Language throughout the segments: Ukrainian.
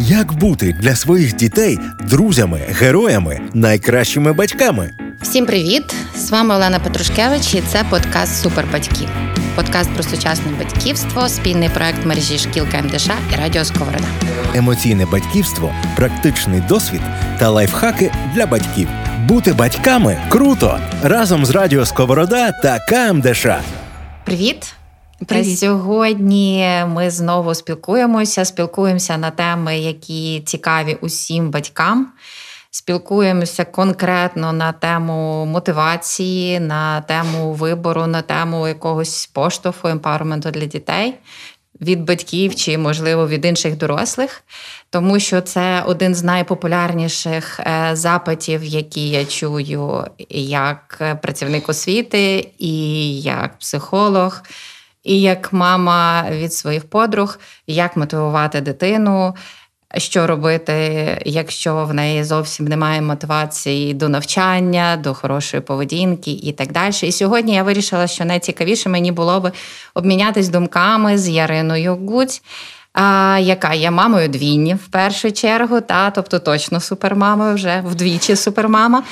Як бути для своїх дітей друзями, героями, найкращими батьками? Всім привіт! З вами Олена Петрушкевич і це подкаст Супербатьки. Подкаст про сучасне батьківство, спільний проект мережі шкіл КМДШ і Радіо Сковорода. Емоційне батьківство, практичний досвід та лайфхаки для батьків. Бути батьками круто! Разом з Радіо Сковорода та КМДШ. Привіт! Привіт. Сьогодні ми знову спілкуємося, спілкуємося на теми, які цікаві усім батькам. Спілкуємося конкретно на тему мотивації, на тему вибору, на тему якогось поштовху, емпауерменту для дітей від батьків чи, можливо, від інших дорослих, тому що це один з найпопулярніших е, запитів, які я чую як працівник освіти і як психолог. І як мама від своїх подруг, як мотивувати дитину, що робити, якщо в неї зовсім немає мотивації до навчання, до хорошої поведінки і так далі. І сьогодні я вирішила, що найцікавіше мені було би обмінятись думками з Яриною Гуць. А, Яка є мамою двійні в першу чергу, та тобто точно супермамою, вже вдвічі супермама,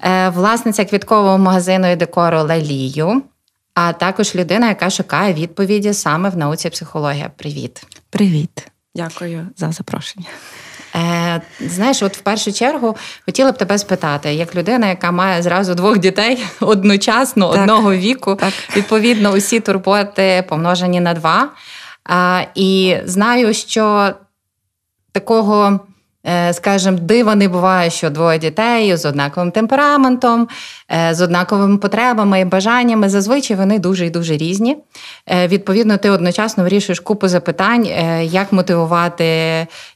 е, власниця квіткового магазину і декору Лалію, а також людина, яка шукає відповіді саме в науці психологія. Привіт, привіт. Дякую за запрошення. Е, Знаєш, от в першу чергу хотіла б тебе спитати, як людина, яка має зразу двох дітей одночасно, так, одного віку, так. відповідно, усі турботи помножені на два. Е, і знаю, що такого. Е, скажімо, дива не буває, що двоє дітей з однаковим темпераментом, е, з однаковими потребами і бажаннями. Зазвичай вони дуже і дуже різні. Е, відповідно, ти одночасно вирішуєш купу запитань, як мотивувати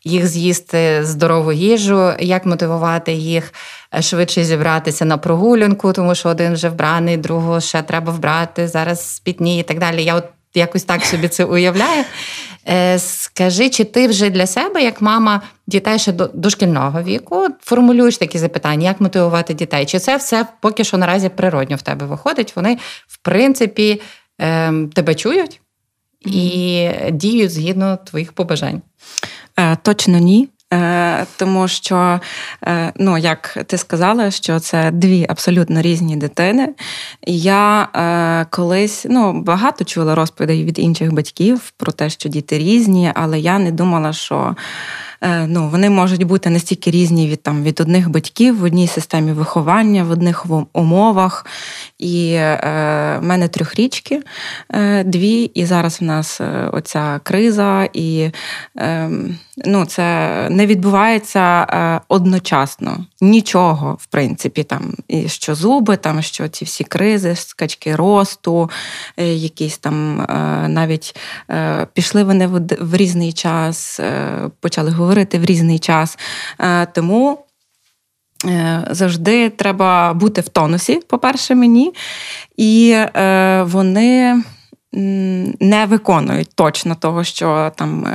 їх з'їсти здорову їжу, як мотивувати їх швидше зібратися на прогулянку, тому що один вже вбраний, другого ще треба вбрати, зараз спітні і так далі. Я от якось так собі це уявляю. Е, скажи, чи ти вже для себе, як мама дітей ще дошкільного віку, формулюєш такі запитання, як мотивувати дітей? Чи це все поки що наразі природньо в тебе виходить? Вони, в принципі, ем, тебе чують і діють згідно твоїх побажань? Е, точно ні. Е, тому що, е, ну як ти сказала, що це дві абсолютно різні дитини. Я е, колись ну, багато чула розповідей від інших батьків про те, що діти різні, але я не думала, що. Ну, вони можуть бути настільки різні від там від одних батьків в одній системі виховання, в одних умовах. І е, в мене трьохрічки е, дві, і зараз в нас оця криза, і е, ну, це не відбувається е, одночасно. Нічого, в принципі, там, і що зуби, там, що ці всі кризи, скачки росту, якісь там навіть пішли вони в, різний час, почали говорити в різний час. Е, тому е, завжди треба бути в тонусі, по-перше, мені. І е, вони. Не виконують точно того, що там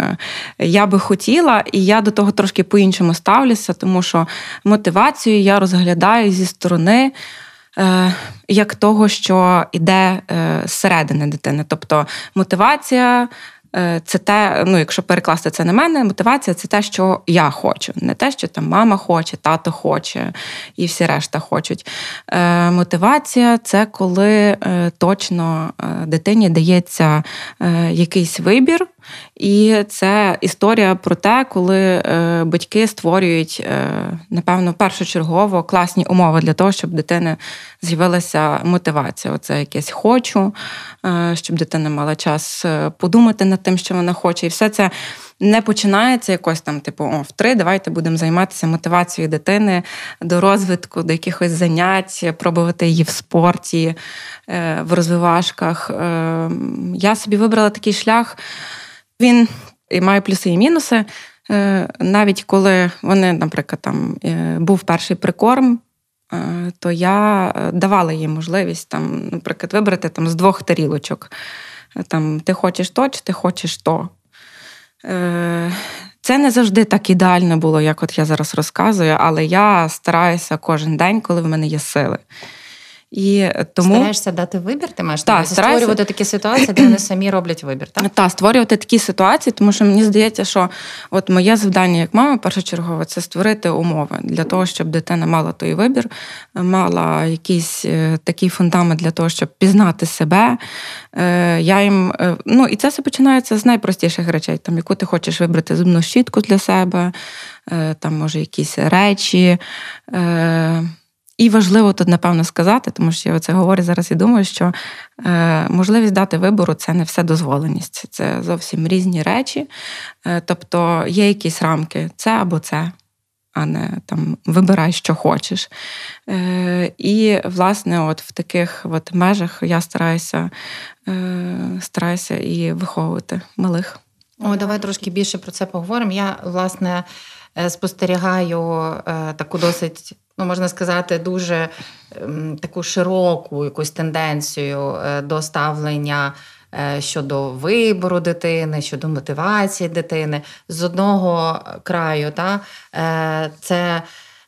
я би хотіла, і я до того трошки по-іншому ставлюся, тому що мотивацію я розглядаю зі сторони як того, що йде зсередини дитини. Тобто мотивація Е, це те, ну якщо перекласти це на мене, мотивація це те, що я хочу, не те, що там мама хоче, тато хоче і всі решта хочуть. Е, мотивація це коли е, точно дитині дається якийсь вибір. І це історія про те, коли е, батьки створюють, е, напевно, першочергово класні умови для того, щоб дитини з'явилася мотивація. Оце якесь хочу, е, щоб дитина мала час подумати над тим, що вона хоче, і все це. Не починається якось там, типу, о, в три, давайте будемо займатися мотивацією дитини до розвитку, до якихось занять, пробувати її в спорті, в розвивашках. Я собі вибрала такий шлях. Він і має плюси і мінуси. Е, навіть коли вони, наприклад, там е, був перший прикорм, е, то я давала їм можливість там, наприклад, вибрати там з двох тарілочок. Там Ти хочеш то, чи ти хочеш то. Це не завжди так ідеально було, як от я зараз розказую, але я стараюся кожен день, коли в мене є сили. І тому Стараєшся дати вибір, ти маєш та, створювати такі ситуації, де вони самі роблять вибір. Так, Та, створювати такі ситуації, тому що мені здається, що от моє завдання як мама першочергове це створити умови для того, щоб дитина мала той вибір, мала якийсь е, такий фундамент для того, щоб пізнати себе. Е, я їм, е, ну І це все починається з найпростіших речей, там, яку ти хочеш вибрати зубну щітку для себе, там, може, якісь речі. І важливо тут, напевно, сказати, тому що я це говорю зараз і думаю, що е, можливість дати вибору це не все дозволеність, це зовсім різні речі. Е, тобто є якісь рамки, це або це, а не там вибирай, що хочеш. Е, І, власне, от в таких от межах я стараюся, е, стараюся і виховувати малих. О, давай трошки більше про це поговоримо. Я, власне, спостерігаю е, таку досить ну можна сказати, дуже ем, таку широку якусь тенденцію е, до ставлення. Е, щодо вибору дитини, щодо мотивації дитини, з одного краю, та, е, це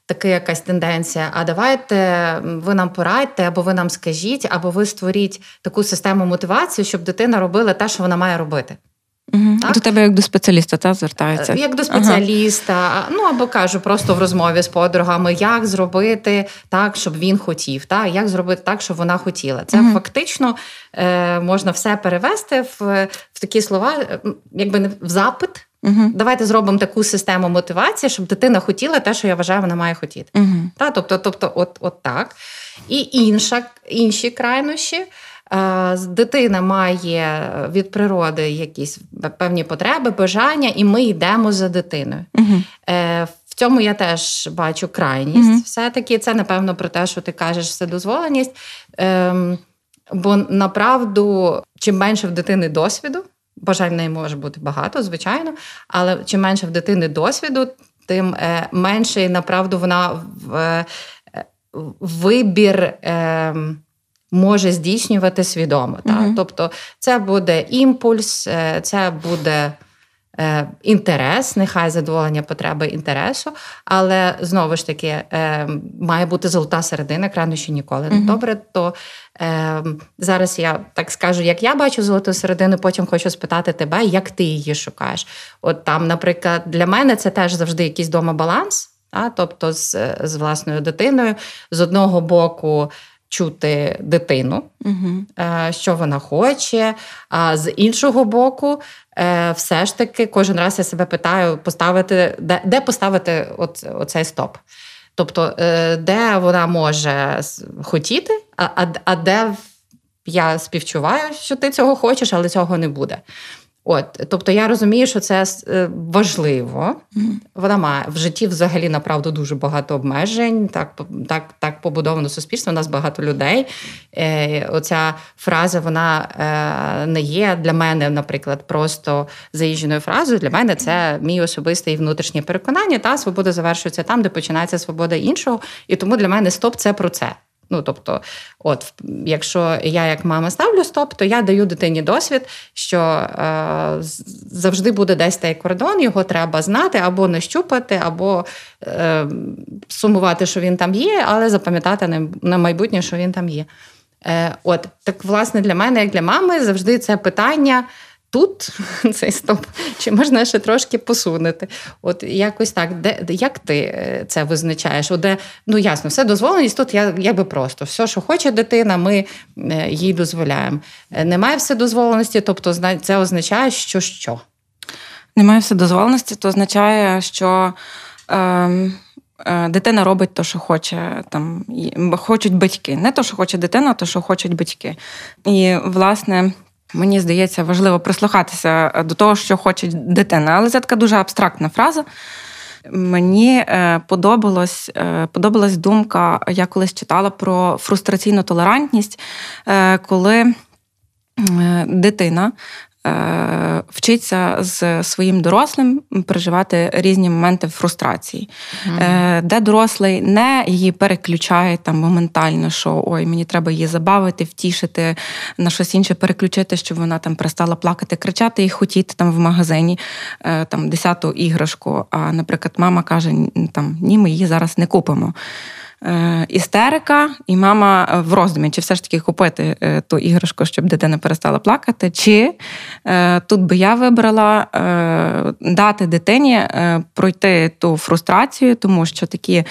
така якась тенденція. А давайте ви нам порадьте, або ви нам скажіть, або ви створіть таку систему мотивації, щоб дитина робила те, що вона має робити. Угу. До тебе як до спеціаліста та звертається? Е, як до спеціаліста, ага. ну або кажу просто в розмові з подругами, як зробити так, щоб він хотів, та як зробити так, щоб вона хотіла. Це угу. фактично е, можна все перевести в в такі слова, якби не в запит. Угу. Давайте зробимо таку систему мотивації, щоб дитина хотіла те, що я вважаю, вона має хотіти. Та, Тобто, тобто, от, от так. І інша, інші крайнощі. Дитина має від природи якісь певні потреби, бажання, і ми йдемо за дитиною. Угу. В цьому я теж бачу крайність. Угу. Все-таки це, напевно, про те, що ти кажеш, вседозволеність. Ем, бо направду, чим менше в дитини досвіду, бажань неї може бути багато, звичайно, але чим менше в дитини досвіду, тим е, менше направду вона в е, вибір. Ем, може здійснювати свідомо. Так? mm Тобто, це буде імпульс, е, це буде. Е, інтерес, нехай задоволення потреби інтересу, але знову ж таки е, має бути золота середина, крайно ще ніколи не mm-hmm. добре. То е, зараз я так скажу, як я бачу золоту середину, потім хочу спитати тебе, як ти її шукаєш. От там, наприклад, для мене це теж завжди якийсь дома баланс, та? тобто з, з власною дитиною, з одного боку чути дитину, угу. що вона хоче. А з іншого боку, е, все ж таки, кожен раз я себе питаю, поставити, де де поставити от, оцей стоп. Тобто, е, де вона може хотіти, а, а, а де я співчуваю, що ти цього хочеш, але цього не буде. От, тобто я розумію, що це е, важливо. Вона має в житті взагалі направду дуже багато обмежень. Так так, так побудовано суспільство. У нас багато людей. Е, Оця фраза вона е, не є для мене, наприклад, просто заїждженою фразою. Для мене це мій особистий внутрішнє переконання. Та свобода завершується там, де починається свобода іншого. І тому для мене стоп це про це. Ну, тобто, от, якщо я як мама ставлю стоп, то я даю дитині досвід, що е, завжди буде десь той кордон, його треба знати або нащупати, або е, сумувати, що він там є, але запам'ятати на майбутнє, що він там є. Е, От, так, власне, для мене, як для мами, завжди це питання тут цей стоп, чи можна ще трошки посунути? От якось так, де як ти е, це визначаєш? Де, Ну ясно, все дозволеність тут я, якби просто все, що хоче дитина, ми е, їй дозволяємо. Е, немає вседозволеності, тобто це означає, що що? Немає вседозволеності, то означає, що. Е... Дитина робить те, що хоче, там хочуть батьки. Не те, що хоче дитина, а те, що хочуть батьки. І, власне, Мені здається, важливо прислухатися е, до того, що хоче дитина. Але це така дуже абстрактна фраза. Мені е, подобалось, е, подобалась думка, я колись читала про фрустраційну толерантність, коли дитина вчиться з своїм дорослим переживати різні моменти фрустрації, mm-hmm. де дорослий не її переключає там моментально, що ой, мені треба її забавити, втішити, на щось інше переключити, щоб вона там перестала плакати, кричати і хотіти там в магазині е, там десяту іграшку. А, наприклад, мама каже: там ні, ми її зараз не купимо. Е, істерика, і мама в роздумі, чи все ж таки купити е, ту іграшку, щоб дитина перестала плакати, чи е, тут би я вибрала е, дати дитині е, пройти ту фрустрацію, тому що такі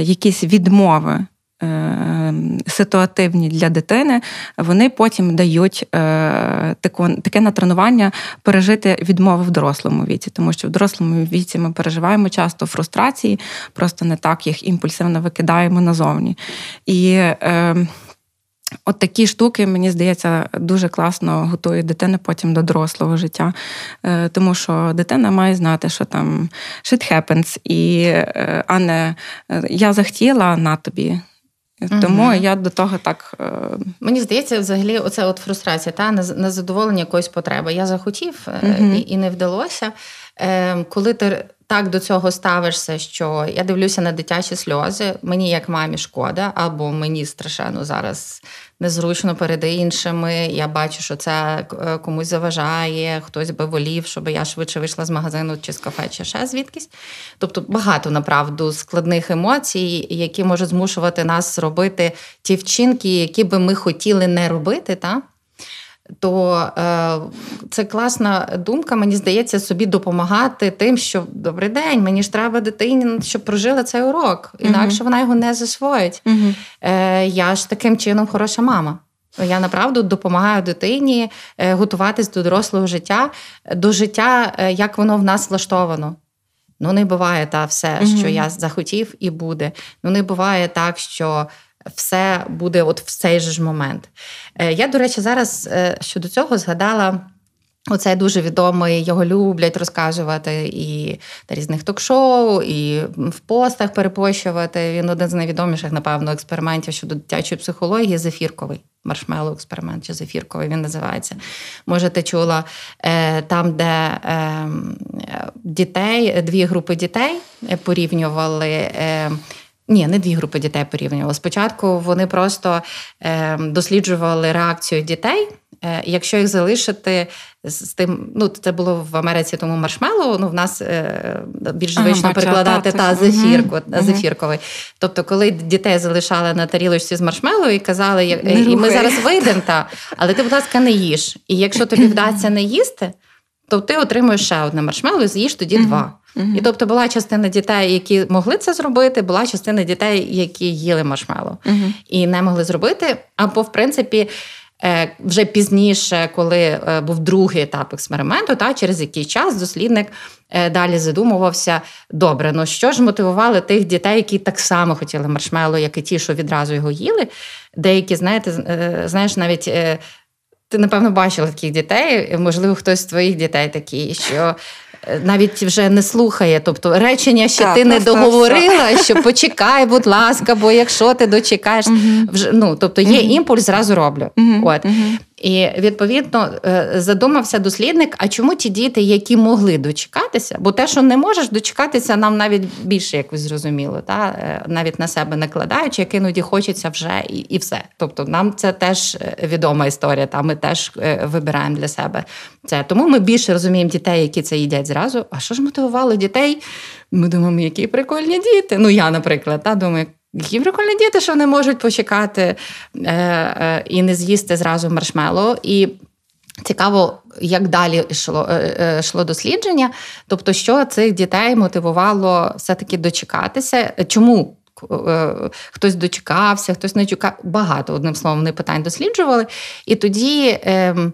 якісь відмови. Е, ситуативні для дитини, вони потім дають е, таке натренування пережити відмови в дорослому віці, тому що в дорослому віці ми переживаємо часто фрустрації, просто не так їх імпульсивно викидаємо назовні. І е, От такі штуки, мені здається, дуже класно готують дитину потім до дорослого життя. Е, тому що дитина має знати, що там shit happens, і е, а не я захотіла на тобі. Тому угу. я до того так. Е, Мені здається, взагалі, оце от фрустрація, та незадоволення якоїсь потреби. Я захотів угу. і, і не вдалося. Ем, коли ти так до цього ставишся, що я дивлюся на дитячі сльози, мені як мамі шкода, або мені страшенно зараз незручно перед іншими. Я бачу, що це е, комусь заважає, хтось би волів, щоб я швидше вийшла з магазину чи з кафе, чи ще звідкись. Тобто багато направду складних емоцій, які можуть змушувати нас робити ті вчинки, які би ми хотіли не робити. Та? То е, це класна думка, мені здається, собі допомагати тим, що добрий день, мені ж треба дитині, щоб прожила цей урок, інакше uh-huh. вона його не засвоїть. Uh-huh. Е, Я ж таким чином хороша мама. Я направду допомагаю дитині е, готуватись до дорослого життя, до життя, як воно в нас влаштовано. Ну, не буває та все, uh-huh. що я захотів, і буде. Ну, не буває так, що все буде от в цей же ж момент. Е, я, до речі, зараз е, щодо цього згадала. Оце дуже відомий, його люблять розказувати і на різних ток-шоу, і в постах перепощувати. Він один з найвідоміших, напевно, експериментів щодо дитячої психології зефірковий. Маршмеллоу експеримент чи зефірковий він називається. Може, ти чула е, там, де ем, дітей, дві групи дітей порівнювали ні, не дві групи дітей порівнювали. Спочатку вони просто е, досліджували реакцію дітей. Е, якщо їх залишити з тим, ну це було в Америці, тому маршмеллоу, ну в нас е, більш звично перекладати та, та зефірку, угу. зефірковий. Тобто, коли дітей залишали на тарілочці з маршмеллоу і казали, і ми зараз вийдемо, та, але ти, будь ласка, не їж. І якщо тобі вдасться не їсти, то ти отримуєш ще одне маршмеллоу і з'їш тоді угу. два. І тобто була частина дітей, які могли це зробити, була частина дітей, які їли маршмело uh і не могли зробити. Або, в принципі, е, вже пізніше, коли е, був другий етап експерименту, та через який час дослідник е, далі задумувався: добре, ну що ж мотивували тих дітей, які так само хотіли маршмело, як і ті, що відразу його їли. Деякі, знаєте, знаєш, навіть. Ти, напевно, бачила таких дітей, можливо, хтось з твоїх дітей такий, що навіть вже не слухає. Тобто речення ще так, ти не договорила, що почекай, будь ласка, бо якщо ти дочекаєш, вже ну тобто є імпульс, зразу роблю. От і відповідно е, задумався дослідник: а чому ті діти, які могли дочекатися? Бо те, що не можеш дочекатися, нам навіть більше якось зрозуміло, та е, навіть на себе накладаючи, як іноді хочеться вже і і все. Тобто, нам це теж е, відома історія. Та ми теж вибираємо для себе це. Тому ми більше розуміємо дітей, які це їдять зразу. А що ж мотивувало дітей? Ми думаємо, які прикольні діти. Ну я, наприклад, та думаю. Які прикольні діти, що не можуть почекати е, е, і не з'їсти зразу маршмело. І цікаво, як далі йшло, е, е, йшло дослідження. Тобто, що цих дітей мотивувало все-таки дочекатися. Чому? Е, хтось дочекався, хтось не чекав. Багато одним словом, вони питань досліджували. І тоді. Ем,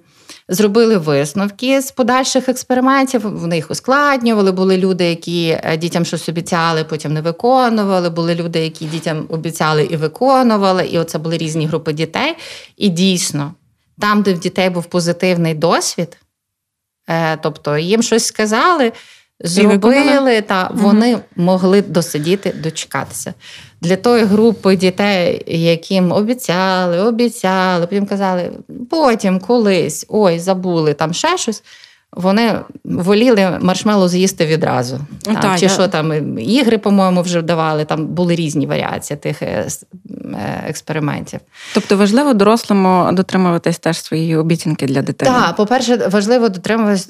зробили висновки з подальших експериментів. Вони їх ускладнювали. Були люди, які е, дітям щось обіцяли, потім не виконували. Були люди, які дітям обіцяли і виконували. І оце були різні групи дітей. І дійсно, там, де в дітей був позитивний досвід, е, тобто їм щось сказали. Зробили, та вони угу. могли досидіти, дочекатися для тої групи дітей, яким обіцяли, обіцяли, потім казали, потім колись, ой, забули там ще щось. Вони воліли маршмело з'їсти відразу. Там, Та, Чи я... що там ігри, по-моєму, вже давали, там були різні варіації тих е, експериментів. Тобто важливо дорослому дотримуватись теж своєї обіцянки для дитини? Так, по-перше, важливо дотримуватись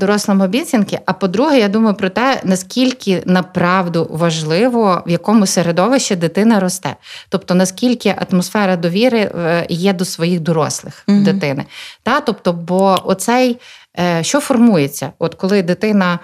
дорослому обіцянки. А по-друге, я думаю про те, наскільки направду важливо, в якому середовищі дитина росте. Тобто, наскільки атмосфера довіри є до своїх дорослих mm дитини. Та, тобто, бо оцей, що формується, от коли дитина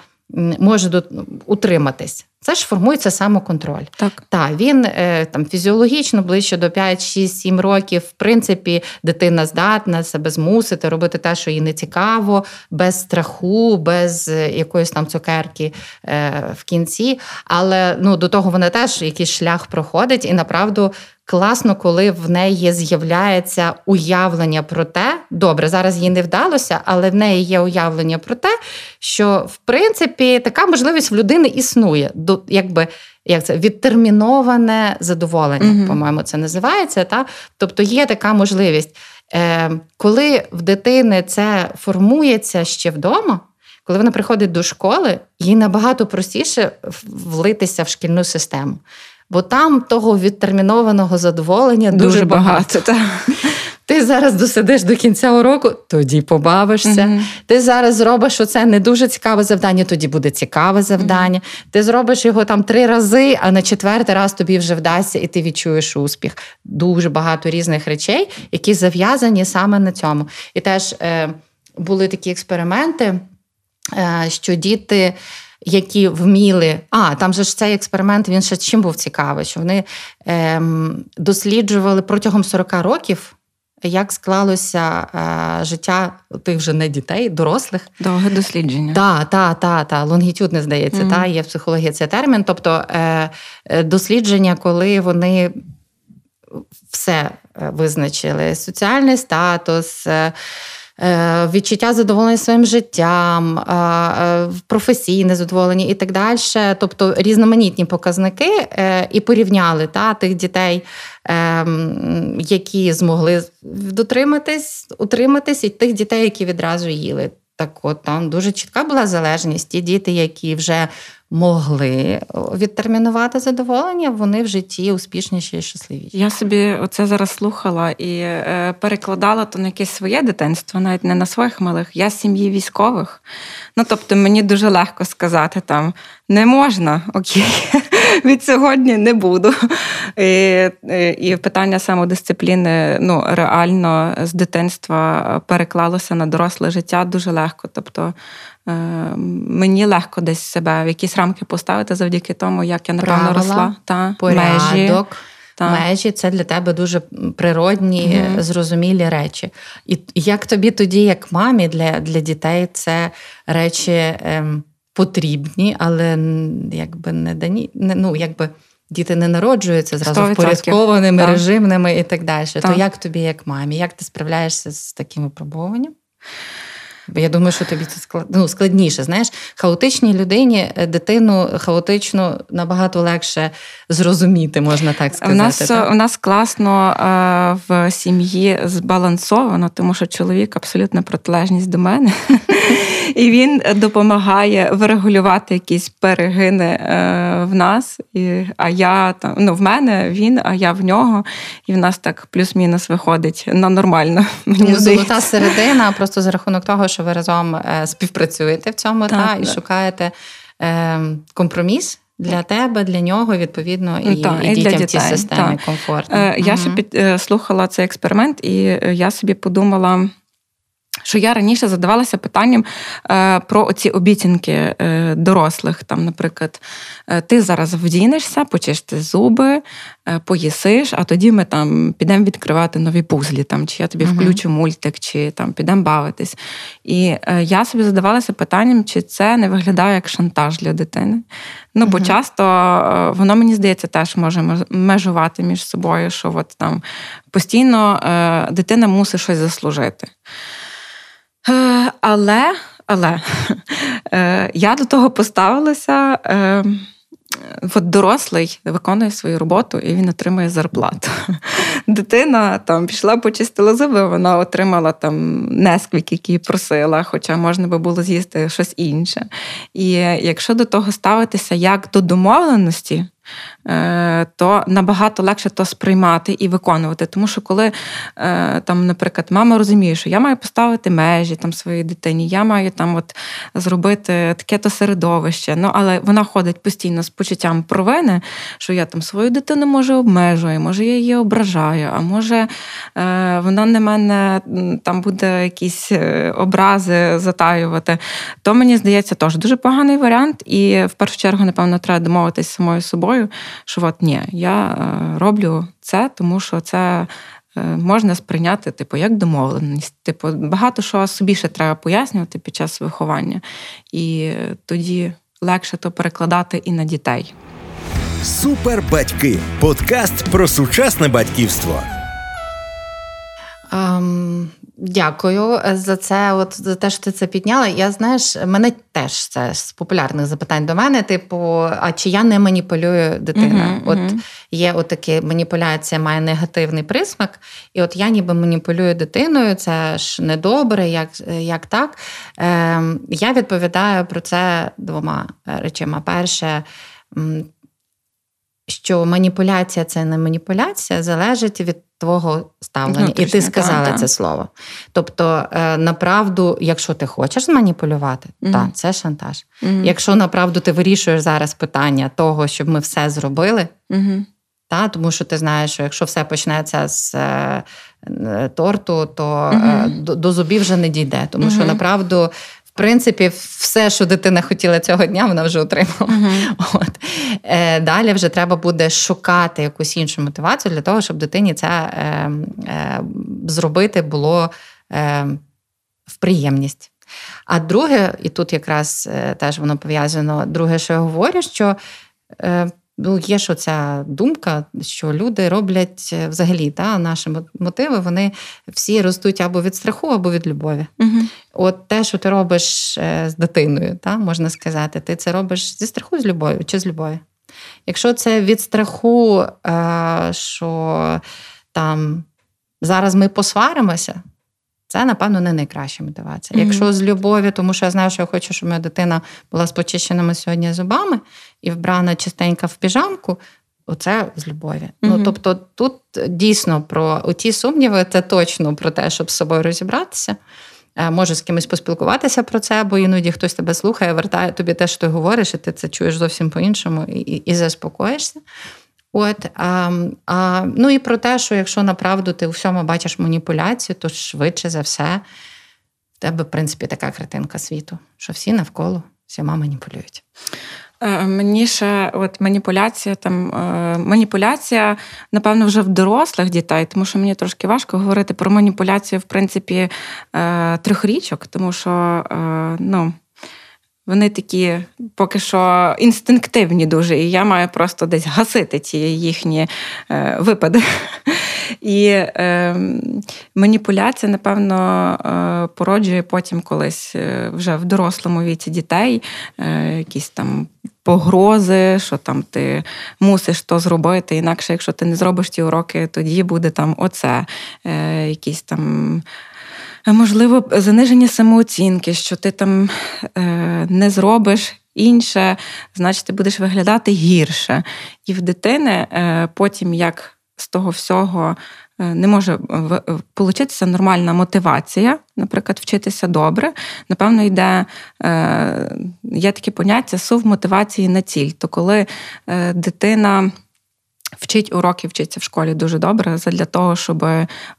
може утриматись. Це ж формується самоконтроль. Так, Так, він е, там фізіологічно ближче до 5, 6, 7 років. В принципі, дитина здатна себе змусити робити те, що їй не цікаво, без страху, без е, якоїсь там цукерки е, в кінці. Але ну до того вона теж якийсь шлях проходить, і направду класно, коли в неї з'являється уявлення про те, добре, зараз їй не вдалося, але в неї є уявлення про те, що в принципі така можливість в людини існує. якби як це відтерміноване задоволення, mm по-моєму, це називається. Та? Тобто є така можливість, Е, коли в дитини це формується ще вдома. Коли вона приходить до школи, їй набагато простіше влитися в шкільну систему бо там того відтермінованого задоволення дуже, дуже багато. багато Ти зараз досидиш до кінця уроку, тоді побавишся. Mm-hmm. Ти зараз зробиш оце не дуже цікаве завдання, тоді буде цікаве завдання. Mm-hmm. Ти зробиш його там три рази, а на четвертий раз тобі вже вдасться, і ти відчуєш успіх. Дуже багато різних речей, які зав'язані саме на цьому. І теж е, були такі експерименти, е, що діти які вміли. А, там же ж цей експеримент він ще чим був цікавий, що вони ем, досліджували протягом 40 років. Як склалося е, життя тих вже не дітей, дорослих? Довге дослідження. Так, так, так, та. лонгітюдне, здається, mm-hmm. та, є в психології цей термін. Тобто е, е, дослідження, коли вони все е, визначили: соціальний статус. Е, відчуття задоволення своїм життям, е, е, професійне задоволення і так далі. Тобто різноманітні показники, і порівняли та, тих дітей, які змогли дотриматись, утриматись, і тих дітей, які відразу їли. Так от там дуже чітка була залежність. Ті діти, які вже могли відтермінувати задоволення, вони в житті успішніші і щасливіші. Я собі оце зараз слухала і е, перекладала то на якесь своє дитинство, навіть не на своїх малих. Я сім'ї військових. Ну тобто мені дуже легко сказати там не можна, окей, від сьогодні не буду. І і питання самодисципліни ну, реально з дитинства переклалося на доросле життя дуже легко. Тобто Е, мені легко десь себе в якісь рамки поставити завдяки тому, як я напевно Правила, росла. Та, порядок. Межі. Та. Межі це для тебе дуже природні, угу. зрозумілі речі. І як тобі тоді, як мамі, для для дітей це речі ем, потрібні, але якби не дані. Не, ну, якби Діти не народжуються зразу впорядкованими, так. режимними і так далі. Так. То як тобі, як мамі, як ти справляєшся з таким випробуванням? Бо я думаю, що тобі це склад... ну, складніше. Знаєш, хаотичній людині е, дитину хаотично набагато легше зрозуміти, можна так сказати. У нас так? у нас класно е, в сім'ї збалансовано, тому що чоловік абсолютна протилежність до мене, і він допомагає врегулювати якісь перегини е, в нас. І, А я там ну, в мене він, а я в нього, і в нас так плюс-мінус виходить на нормально. Мені Золота середина, просто за рахунок того що ви разом е, співпрацюєте в цьому так, та, і шукаєте е, компроміс. Для тебе, для нього, відповідно, і та, і, і дітям в цій системі комфортно. Е, я угу. ще підслухала цей експеримент, і я собі подумала що я раніше задавалася питанням е, про ці обіцянки е, дорослих. Там, наприклад, е, ти зараз вдінешся, почисти зуби, поїсиш, а тоді ми там підемо відкривати нові пузлі, там, чи я тобі включу мультик, чи там підемо бавитись. І я собі задавалася питанням, чи це не виглядає як шантаж для дитини. Ну, бо часто воно мені здається теж може межувати між собою, що от там постійно дитина мусить щось заслужити. Е, але але е, я до того поставилася. Е, от дорослий виконує свою роботу і він отримує зарплату. Дитина там пішла, почистила зуби, вона отримала там несквік, який просила, хоча можна би було з'їсти щось інше. І якщо до того ставитися як до домовленості, то набагато легше то сприймати і виконувати. Тому що коли е, там, наприклад, мама розуміє, що я маю поставити межі там своїй дитині, я маю там от зробити таке то середовище. Ну, але вона ходить постійно з почуттям провини, що я там свою дитину може обмежую, може я її ображаю, а може е, вона на мене там буде якісь образи затаювати. То мені здається, теж дуже поганий варіант, і в першу чергу, напевно, треба домовитись самою собою, що от ні, я е, роблю це, тому що це. Е, можна сприйняти, типу, як домовленість. Типу, багато що собі ще треба пояснювати під час виховання, і тоді легше то перекладати і на дітей. Супербатьки подкаст про сучасне батьківство. Um, Дякую за це. От за те, що ти це підняла. Я знаєш, мене теж це з популярних запитань до мене. Типу, а чи я не маніпулюю дитину? Uh-huh, от uh-huh. є отакі маніпуляція, має негативний присмак, і от я ніби маніпулюю дитиною, це ж недобре, як як так. Е, Я відповідаю про це двома речима. Перше, що маніпуляція це не маніпуляція, залежить від твого ставлення. Ну, і ти сказала та, це та. слово. Тобто, е, направду, якщо ти хочеш зманіпулювати, mm так, це шантаж. mm Якщо направду ти вирішуєш зараз питання того, щоб ми все зробили, mm та, тому що ти знаєш, що якщо все почнеться з е, торту, то до, до зубів вже не дійде. Тому що направду принципі, все, що дитина хотіла цього дня, вона вже отримала. Uh-huh. От. Е, Далі вже треба буде шукати якусь іншу мотивацію для того, щоб дитині це е, е, зробити було е, в приємність. А друге, і тут якраз е, теж воно пов'язано, друге, що я говорю, що. Е, Ну, є ж оця думка, що люди роблять е, взагалі та, наші мотиви, вони всі ростуть або від страху, або від любові. Угу. От те, що ти робиш е, з дитиною, та, можна сказати, ти це робиш зі страху з любов'ю чи з любов'ю. Якщо це від страху, е, що там зараз ми посваримося, це, напевно, не найкраща мотивація. Mm-hmm. Якщо з любові, тому що я знаю, що я хочу, щоб моя дитина була з почищеними сьогодні зубами і вбрана чистенька в піжамку, оце з любові. Mm-hmm. Ну тобто, тут дійсно про ті сумніви, це точно про те, щоб з собою розібратися. Е, може з кимось поспілкуватися про це, бо іноді хтось тебе слухає, вертає тобі те, що ти говориш, і ти це чуєш зовсім по-іншому і, і, і заспокоїшся. От, а, а, Ну і про те, що якщо направду ти у всьому бачиш маніпуляцію, то швидше за все в тебе, в принципі, така картинка світу, що всі навколо всіма маніпулюють. Е, мені ще от маніпуляція там е, маніпуляція, напевно, вже в дорослих дітей, тому що мені трошки важко говорити про маніпуляцію, в принципі, е, трьохрічок, тому що ну. Вони такі поки що інстинктивні дуже, і я маю просто десь гасити ці їхні е, випади. І е, маніпуляція, напевно, е, породжує потім колись е, вже в дорослому віці дітей е, якісь там погрози, що там ти мусиш то зробити. Інакше, якщо ти не зробиш ті уроки, тоді буде там оце, е, якісь там. Можливо, заниження самооцінки, що ти там е, не зробиш інше, значить, ти будеш виглядати гірше. І в дитини е, потім, як з того всього е, не може получитися нормальна мотивація, наприклад, вчитися добре, напевно, йде є таке поняття сув мотивації на ціль. То коли дитина. Вчить уроки, вчиться в школі дуже добре для того, щоб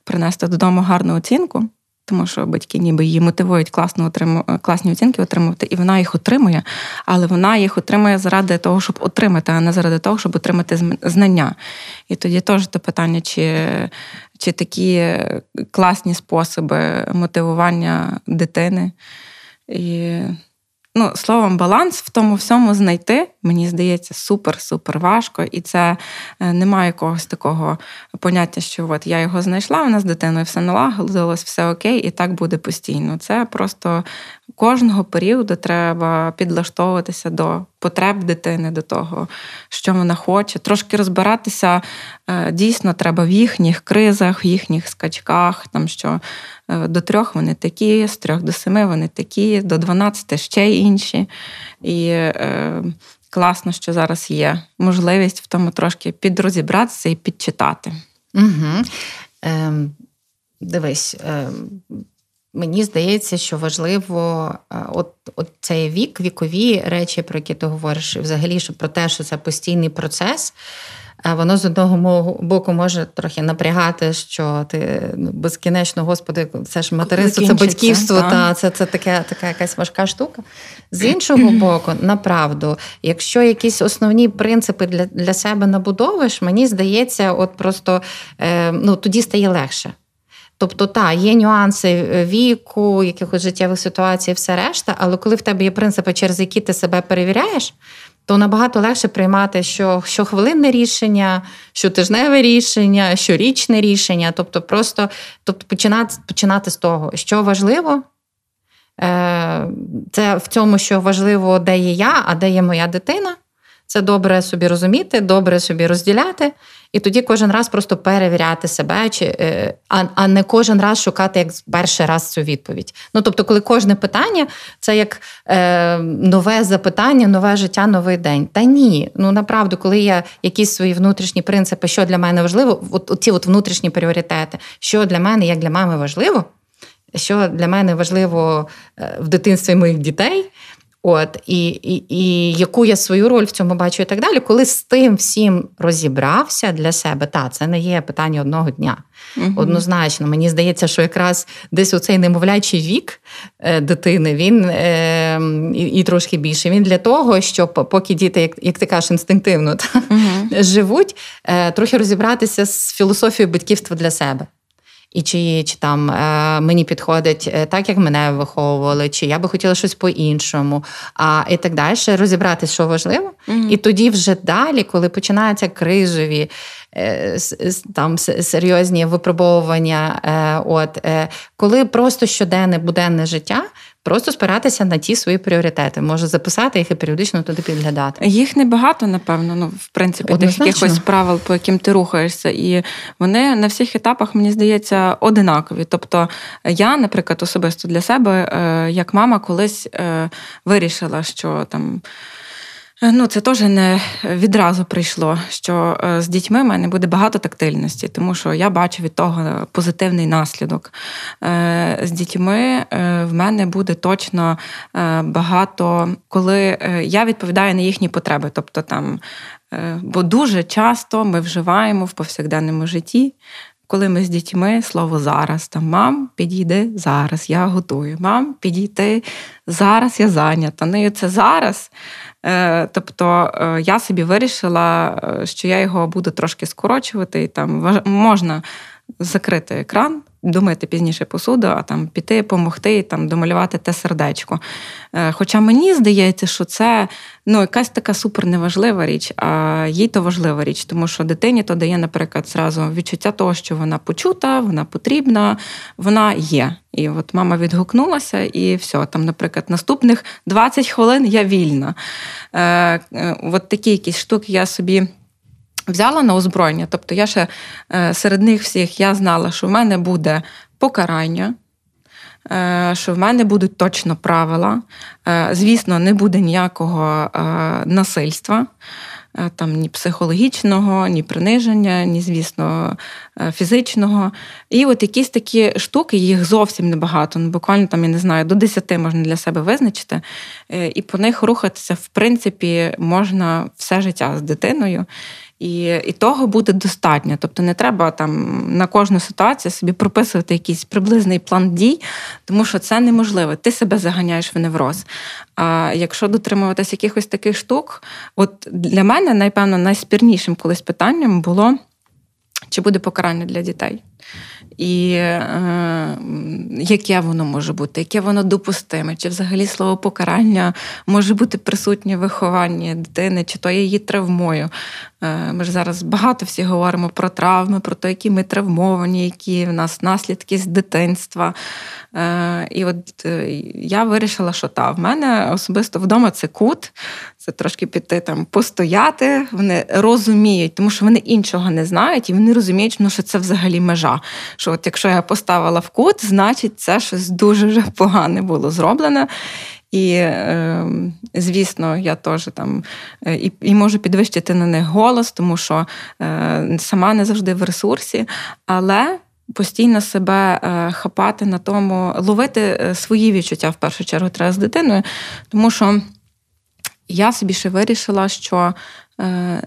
принести додому гарну оцінку тому що батьки ніби її мотивують класно отрим... класні оцінки отримувати, і вона їх отримує, але вона їх отримує заради того, щоб отримати, а не заради того, щоб отримати знання. І тоді теж те питання, чи, чи такі класні способи мотивування дитини. І ну, словом, баланс в тому всьому знайти, мені здається, супер-супер важко. І це е, немає якогось такого поняття, що от я його знайшла, у нас з дитиною все налагодилось, все окей, і так буде постійно. Це просто кожного періоду треба підлаштовуватися до потреб дитини, до того, що вона хоче. Трошки розбиратися е, дійсно треба в їхніх кризах, в їхніх скачках, там що е, до трьох вони такі, з трьох до семи вони такі, до дванадцяти ще інші. І е, класно, що зараз є можливість в тому трошки підрозібратися і підчитати. Угу. Ем, Дивись, ем, мені здається, що важливо е, от, от цей вік, вікові речі, про які ти говориш, і взагалі, що про те, що це постійний процес. Воно з одного боку може трохи напрягати, що ти ну, безкінечно, господи, це ж материнство, це батьківство, та, та це це таке, така якась важка штука. З іншого боку, направду, якщо якісь основні принципи для для себе набудовуєш, мені здається, от просто е, ну, тоді стає легше. Тобто, так, є нюанси е, віку, якихось життєвих ситуацій, все решта, але коли в тебе є принципи, через які ти себе перевіряєш, то набагато легше приймати що щохвилинне рішення, щотижневе рішення, щорічне рішення. Тобто, просто тобто починати починати з того, що важливо. Е, це в цьому, що важливо, де є я, а де є моя дитина. Це добре собі розуміти, добре собі розділяти, і тоді кожен раз просто перевіряти себе, чи, е, а а не кожен раз шукати як перший раз цю відповідь. Ну тобто, коли кожне питання це як е, нове запитання, нове життя, новий день. Та ні, ну направду, коли є якісь свої внутрішні принципи, що для мене важливо, от, ці от внутрішні пріоритети, що для мене, як для мами важливо, що для мене важливо е, в дитинстві моїх дітей. От і, і, і яку я свою роль в цьому бачу, і так далі. Коли з тим всім розібрався для себе, та це не є питання одного дня. Угу. Однозначно, мені здається, що якраз десь у цей немовлячий вік е, дитини він е, і, і трошки більше. Він для того, щоб поки діти, як як ти кажеш, інстинктивно та, угу. живуть, е, трохи розібратися з філософією батьківства для себе і чи чи там е, мені підходить е, так, як мене виховували, чи я би хотіла щось по-іншому, а і так далі, розібрати, що важливо. Mm-hmm. І тоді вже далі, коли починаються кризові е, там серйозні випробовування, от коли просто щоденне буденне життя. Просто спиратися на ті свої пріоритети, може записати їх і періодично туди підглядати. Їх небагато, напевно. Ну, в принципі, тих якихось правил, по яким ти рухаєшся, і вони на всіх етапах, мені здається, одинакові. Тобто, я, наприклад, особисто для себе, е, як мама, колись е, вирішила, що там. Е, ну, це теж не відразу прийшло, що е, з дітьми в мене буде багато тактильності, тому що я бачу від того позитивний наслідок. Е, з дітьми в мене буде точно багато, коли я відповідаю на їхні потреби. Тобто там, бо дуже часто ми вживаємо в повсякденному житті. Коли ми з дітьми слово зараз, там мам, підійди зараз, я готую. Мам, підійди зараз, я зайнята. Ну і це зараз тобто е, я собі вирішила, е, що я його буду трошки скорочувати, і там можна закрити екран, думати пізніше посуду, а там піти, допомогти, там домалювати те сердечко. Хоча мені здається, що це ну, якась така супер неважлива річ, а їй то важлива річ, тому що дитині то дає, наприклад, зразу відчуття того, що вона почута, вона потрібна, вона є. І от мама відгукнулася, і все, там, наприклад, наступних 20 хвилин я вільна. Е, е, От такі якісь штуки я собі. Взяла на озброєння, тобто я ще е, серед них всіх я знала, що в мене буде покарання, е, що в мене будуть точно правила. Звісно, не буде ніякого насильства. Е, там ні психологічного, ні приниження, ні, звісно, е, фізичного. І от якісь такі штуки, їх зовсім небагато. Ну, буквально там, я не знаю, до 10 можна для себе визначити. Е, і по них рухатися, в принципі, можна все життя з дитиною. І і того буде достатньо. Тобто не треба там на кожну ситуацію собі прописувати якийсь приблизний план дій, тому що це неможливо. Ти себе заганяєш в невроз. А якщо дотримуватись якихось таких штук, от для мене, напевно, найспірнішим колись питанням було, чи буде покарання для дітей і е, яке воно може бути, яке воно допустиме, чи взагалі слово покарання може бути присутнє в вихованні дитини, чи то її травмою. Е, ми ж зараз багато всі говоримо про травми, про те, які ми травмовані, які в нас наслідки з дитинства. Е, і от е, я вирішила, що та, в мене особисто вдома це кут, це трошки піти там постояти. Вони розуміють, тому що вони іншого не знають, і вони розуміють, ну, що це взагалі межа. Що от якщо я поставила в кут, значить це щось дуже погане було зроблене. І, е, звісно, я теж там е, і і можу підвищити на них голос, тому що е, сама не завжди в ресурсі, але постійно себе е, хапати на тому, ловити свої відчуття в першу чергу треба з дитиною, тому що я собі ще вирішила, що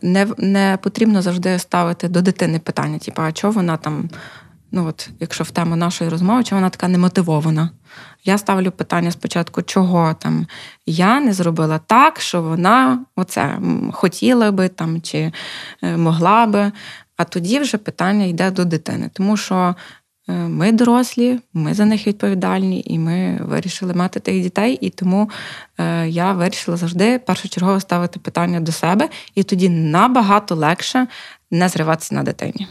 не не потрібно завжди ставити до дитини питання, типу, а чого вона там, ну от, якщо в тему нашої розмови, чого вона така немотивована. Я ставлю питання спочатку, чого там я не зробила так, що вона оце хотіла би там чи могла би. А тоді вже питання йде до дитини, тому що е, ми дорослі, ми за них відповідальні, і ми вирішили мати тих дітей. І тому е, я вирішила завжди першочергово ставити питання до себе, і тоді набагато легше не зриватися на дитині.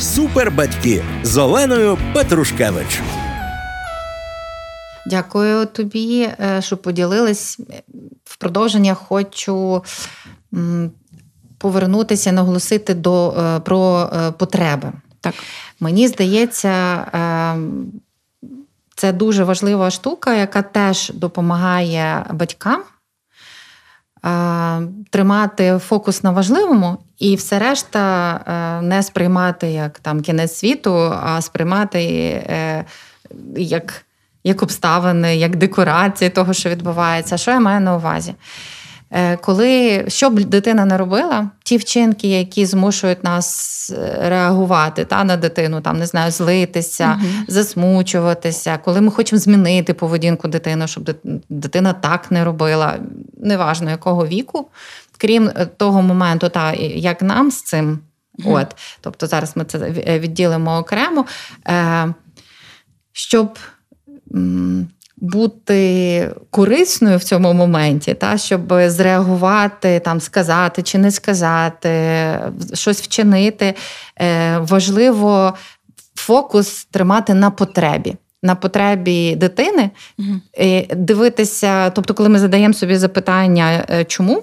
Супербатьки з Оленою Петрушкевич. Дякую тобі, е, що поділились. В продовження хочу повернутися, наголосити до, е, про е, потреби. Так. Mені здається, це дуже важлива штука, яка теж допомагає батькам тримати фокус на важливому і все решта не сприймати як там кінець світу, а сприймати як як обставини, як декорації того, що відбувається. Що я маю на увазі? Е, коли що б дитина не робила, ті вчинки, які змушують нас е, реагувати та, на дитину, там не знаю, злитися, uh засмучуватися, коли ми хочемо змінити поведінку дитини, щоб дитина так не робила, неважно якого віку, крім е, того моменту, та як нам з цим, uh от, тобто зараз ми це відділимо окремо, щоб бути корисною в цьому моменті, та, щоб зреагувати, там, сказати чи не сказати, щось вчинити, е, важливо фокус тримати на потребі. На потребі дитини угу. дивитися, тобто, коли ми задаємо собі запитання, е, чому?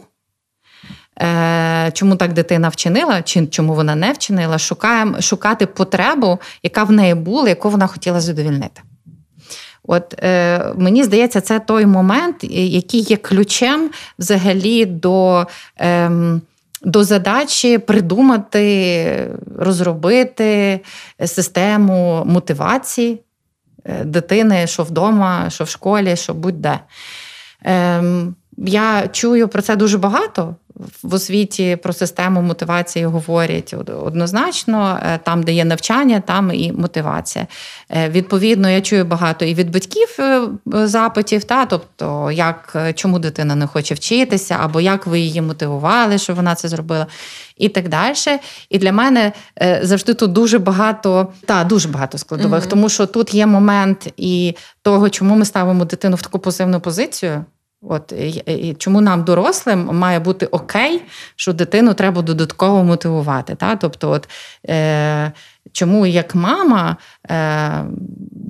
Чому так дитина вчинила, чи чому вона не вчинила, шукаємо шукати потребу, яка в неї була, яку вона хотіла задовільнити. От е, мені здається, це той момент, який є ключем взагалі до. Е, до задачі придумати, розробити систему мотивації е, дитини, що вдома, що в школі, що будь-де. Ем, я чую про це дуже багато в освіті про систему мотивації говорять однозначно. Е, там, де є навчання, там і мотивація. Е, відповідно, я чую багато і від батьків е, запитів, та тобто, як чому дитина не хоче вчитися, або як ви її мотивували, що вона це зробила, і так далі. І для мене завжди тут дуже багато, та дуже багато складових, mm тому що тут є момент і того, чому ми ставимо дитину в таку пасивну позицію. От і Чому нам, дорослим, має бути окей, що дитину треба додатково мотивувати. Та? Тобто, от, е, чому як мама е,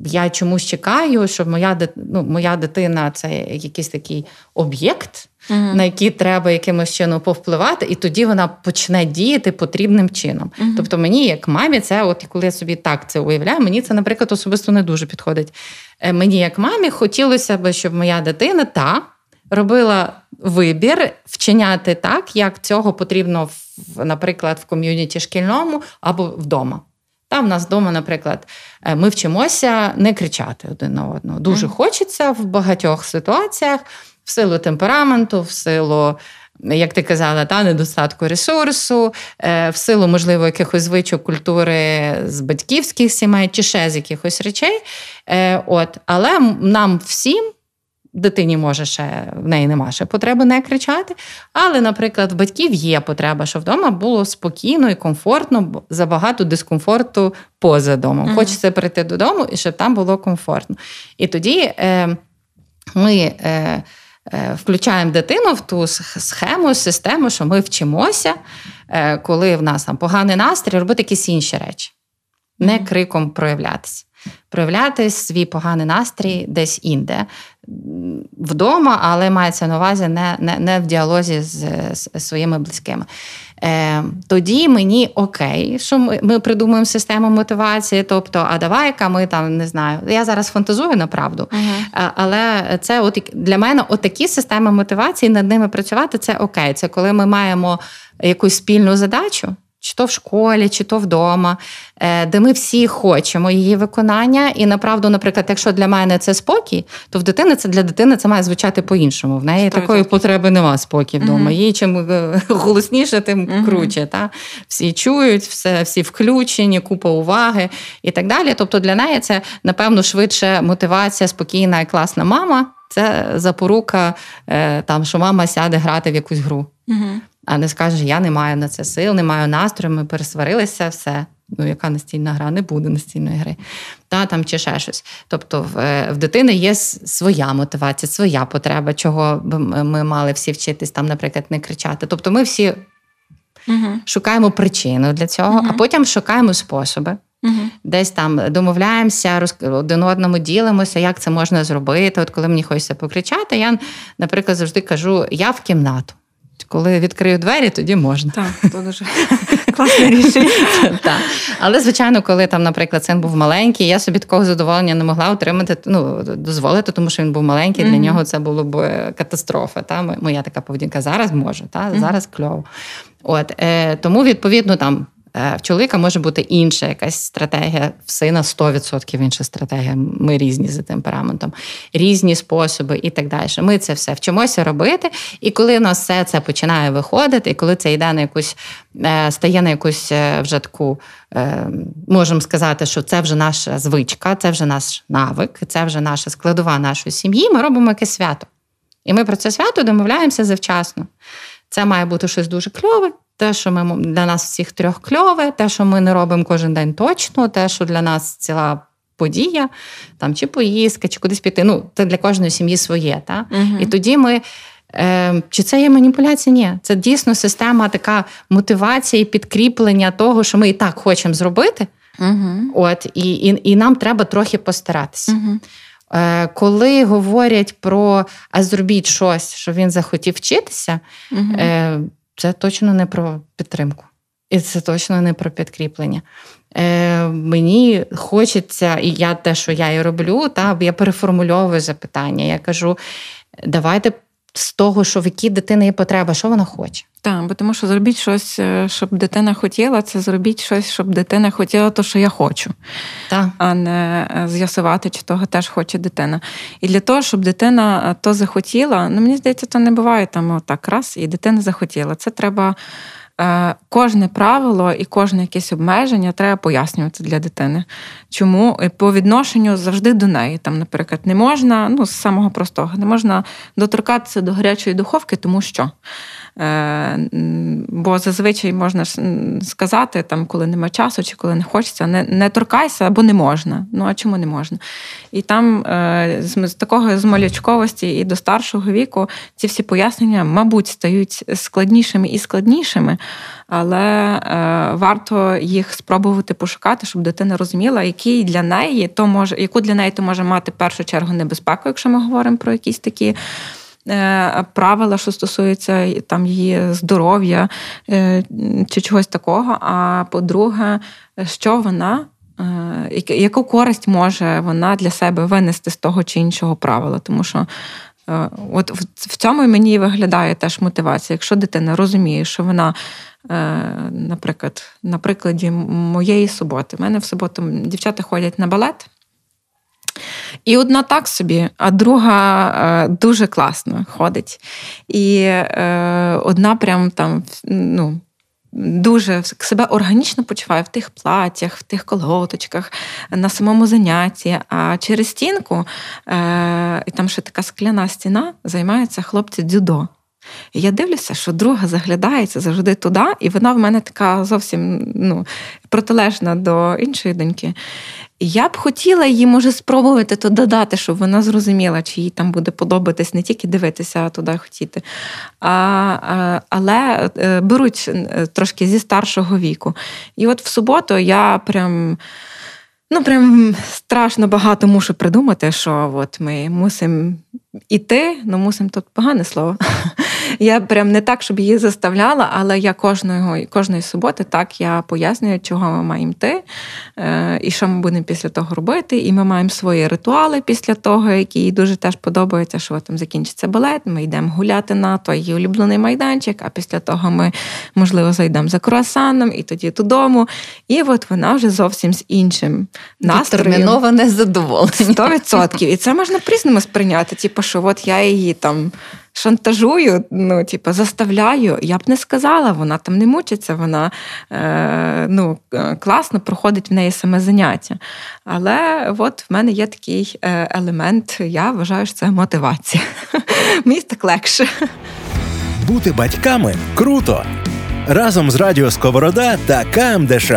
я чомусь чекаю, що моя ну, моя дитина це якийсь такий об'єкт, uh на який треба якимось чином повпливати, і тоді вона почне діяти потрібним чином. uh Тобто, мені, як мамі, це, от коли я собі так це уявляю, мені це, наприклад, особисто не дуже підходить. Е, мені, як мамі, хотілося б, щоб моя дитина та робила вибір вчиняти так, як цього потрібно, в, наприклад, в ком'юніті шкільному або вдома. Там в нас вдома, наприклад, е, ми вчимося не кричати один на одного. Дуже mm. хочеться в багатьох ситуаціях, в силу темпераменту, в силу. Як ти казала, та недостатку ресурсу, е, в силу, можливо, якихось звичок культури з батьківських сімей чи ще з якихось речей. Е, от. Але нам всім Дитині може ще в неї нема ще потреби не кричати. Але, наприклад, в батьків є потреба, щоб вдома було спокійно і комфортно, бо забагато дискомфорту поза домом. uh Хочеться прийти додому і щоб там було комфортно. І тоді е, ми. Е, е, включаємо дитину в ту схему, систему, що ми вчимося, е, коли в нас там поганий настрій, робити якісь інші речі, не криком проявлятися. Проявляти свій поганий настрій десь інде, вдома, але мається на увазі не не, не в діалозі з, з своїми близькими. Е, Тоді мені окей, що ми ми придумуємо систему мотивації. Тобто, а давай-ка ми там не знаю. Я зараз фантазую направду, uh-huh. але це от для мене отакі системи мотивації над ними працювати це окей. Це коли ми маємо якусь спільну задачу чи то в школі, чи то вдома, е, де ми всі хочемо її виконання. І направду, наприклад, якщо для мене це спокій, то в дитини це для дитини це має звучати по-іншому. В неї Стой, такої потреби нема спокій вдома. Їй чим е, голосніше, тим круче. Та? Всі чують, все, всі включені, купа уваги і так далі. Тобто для неї це, напевно, швидше мотивація, спокійна і класна мама. Це запорука, е, там, що мама сяде грати в якусь гру. Угу а не скажеш, я не маю на це сил, не маю настрою, ми пересварилися, все. Ну, яка настільна гра, не буде настільної гри, та там чи ще щось. Тобто, в, в дитини є своя мотивація, своя потреба, чого ми мали всі вчитись, там, наприклад, не кричати. Тобто, ми всі угу. шукаємо причину для цього, угу. а потім шукаємо способи. Угу. Десь там домовляємося, роз... один одному ділимося, як це можна зробити. От коли мені хочеться покричати, я, наприклад, завжди кажу: я в кімнату. Коли відкрию двері, тоді можна. Так, то дуже класне рішення. Так. Але, звичайно, коли там, наприклад, син був маленький, я собі такого задоволення не могла отримати, ну, дозволити, тому що він був маленький, для нього це було б е, катастрофа. Та? Моя така поведінка зараз можу, та? зараз кльово. От, е, Тому, відповідно, там в чоловіка може бути інша якась стратегія, в сина 100% інша стратегія. Ми різні за темпераментом, різні способи і так далі. Ми це все вчимося робити. І коли в нас все це починає виходити, і коли це йде на якусь, е, стає на якусь е, вже таку, можемо сказати, що це вже наша звичка, це вже наш навик, це вже наша складова нашої сім'ї, ми робимо якесь свято. І ми про це свято домовляємося завчасно. Це має бути щось дуже кльове те, що ми для нас всіх трьох кльове, те, що ми не робимо кожен день точно, те, що для нас ціла подія, там чи поїздка, чи кудись піти. Ну, це для кожної сім'ї своє. Та? Угу. І тоді ми. Е, Чи це є маніпуляція? Ні, це дійсно система така мотивації, підкріплення того, що ми і так хочемо зробити. Угу. От, І і, і нам треба трохи постаратися. Угу. Е, Коли говорять про а зробіть щось, що він захотів вчитися, е, це точно не про підтримку. І це точно не про підкріплення. Е, Мені хочеться, і я те, що я і роблю, та, я переформульовую запитання. Я кажу: давайте з того, що в якій дитини є потреба, що вона хоче. Так, бо тому що зробіть щось, е, щоб дитина хотіла, це зробіть щось, щоб дитина хотіла, то що я хочу, так. а не е, з'ясувати, чи того теж хоче дитина. І для того, щоб дитина е, то захотіла, ну мені здається, то не буває там отак раз, і дитина захотіла. Це треба. Кожне правило і кожне якесь обмеження треба пояснювати для дитини. Чому по відношенню завжди до неї. Там, наприклад, не можна, ну з самого простого, не можна доторкатися до гарячої духовки, тому що. Е, бо зазвичай можна сказати, там, коли нема часу чи коли не хочеться, не не торкайся або не можна. Ну а чому не можна? І там е, з, такого з малючковості і до старшого віку ці всі пояснення, мабуть, стають складнішими і складнішими, але е, варто їх спробувати пошукати, щоб дитина розуміла, який для неї то може, яку для неї то може мати в першу чергу небезпеку, якщо ми говоримо про якісь такі. Е, правила, що стосуються там її здоров'я е, чи чогось такого. А по-друге, що вона. Е, яку користь може вона для себе винести з того чи іншого правила? Тому що от в цьому мені виглядає теж мотивація. Якщо дитина розуміє, що вона, наприклад, на прикладі моєї суботи, в мене в суботу дівчата ходять на балет. І одна так собі, а друга е, дуже класно ходить. І е, одна прям там, ну. Дуже себе органічно почуває в тих платях, в тих колготочках, на самому занятті. А через стінку, е, і там ще така скляна стіна, займаються хлопці дзюдо. І я дивлюся, що друга заглядається завжди туди, і вона в мене така зовсім ну, протилежна до іншої доньки. Я б хотіла її, може, спробувати то додати, щоб вона зрозуміла, чи їй там буде подобатись не тільки дивитися, а туди хотіти. А, а, Але е, беруть е, трошки зі старшого віку. І от в суботу я прям. Ну, прям страшно багато мушу придумати, що от ми мусимо іти, ну мусимо тут погане слово. Я прям не так, щоб її заставляла, але я кожної кожної суботи так я пояснюю, чого ми маємо йти, е, і що ми будемо після того робити. І ми маємо свої ритуали після того, які їй дуже теж подобаються, що там закінчиться балет. Ми йдемо гуляти на той її улюблений майданчик, а після того ми, можливо, зайдемо за круасаном і тоді додому. І от вона вже зовсім з іншим настроєм. Терміноване задоволення. Сто відсотків. І це можна прісному сприйняти. Типу, що от я її там шантажую, ну, типу, заставляю. Я б не сказала, вона там не мучиться, вона е, ну, е, класно проходить в неї саме заняття. Але от в мене є такий е, елемент, я вважаю, що це мотивація. Мені так легше. Бути батьками круто! Разом з Радіо Сковорода та КМДШ.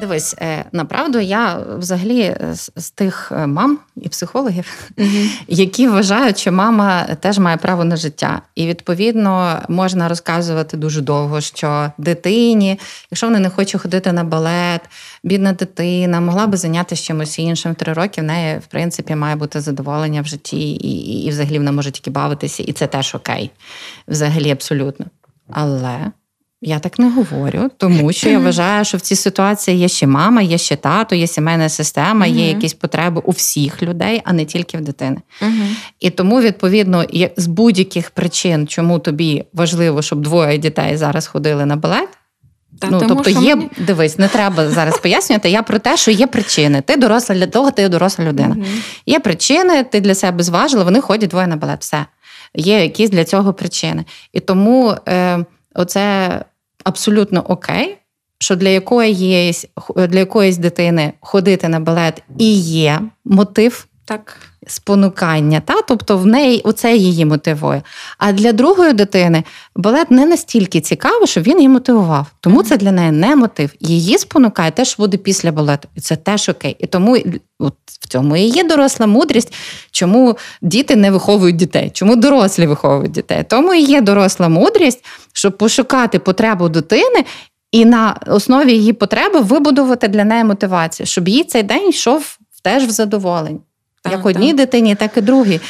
Дивись, е, направду я взагалі з, з тих е, мам і психологів, mm-hmm. які вважають, що мама теж має право на життя. І відповідно можна розказувати дуже довго, що дитині, якщо вона не хоче ходити на балет, бідна дитина могла би зайнятися чимось іншим три роки. В неї, в принципі, має бути задоволення в житті, і, і, і взагалі вона може тільки бавитися, і це теж окей, взагалі абсолютно. Але. Я так не говорю, тому що я вважаю, що в цій ситуації є ще мама, є ще тато, є сімейна система, є якісь потреби у всіх людей, а не тільки в дитини. І тому, відповідно, з будь-яких причин, чому тобі важливо, щоб двоє дітей зараз ходили на балет. Та, ну, тому, Тобто, є, мені... дивись, не треба зараз пояснювати. Я про те, що є причини. Ти доросла для того, ти доросла людина. Є причини, ти для себе зважила, вони ходять двоє на балет. Все. Є якісь для цього причини. І тому е, оце абсолютно окей, що для якоїсь для якоїсь дитини ходити на балет і є мотив. Так. Спонукання, та тобто в неї оце її мотивує. А для другої дитини балет не настільки цікаво, щоб він її мотивував. Тому це для неї не мотив. Її спонукає те, що буде після балету, і це теж окей. І тому от в цьому і є доросла мудрість, чому діти не виховують дітей, чому дорослі виховують дітей. Тому і є доросла мудрість, щоб пошукати потребу дитини. І на основі її потреби вибудувати для неї мотивацію, щоб їй цей день йшов теж в задоволення. Як одній дитині, так і другій.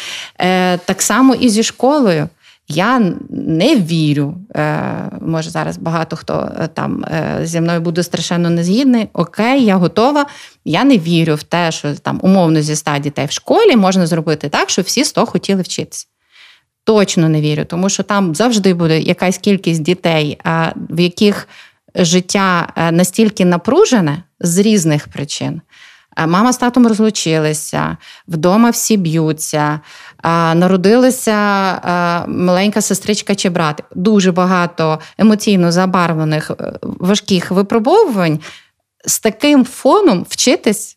Е, Так само і зі школою. Я не вірю. Е, Може, зараз багато хто е, там е, зі мною буде страшенно незгідний. Окей, я готова. Я не вірю в те, що там умовно зі 100 дітей в школі можна зробити так, щоб всі 100 хотіли вчитися. Точно не вірю, тому що там завжди буде якась кількість дітей, в яких життя настільки напружене з різних причин. Е, мама з татом розлучилися, вдома всі б'ються, е, народилася е, маленька сестричка чи брат. Дуже багато емоційно забарвлених важких випробовувань. З таким фоном вчитись.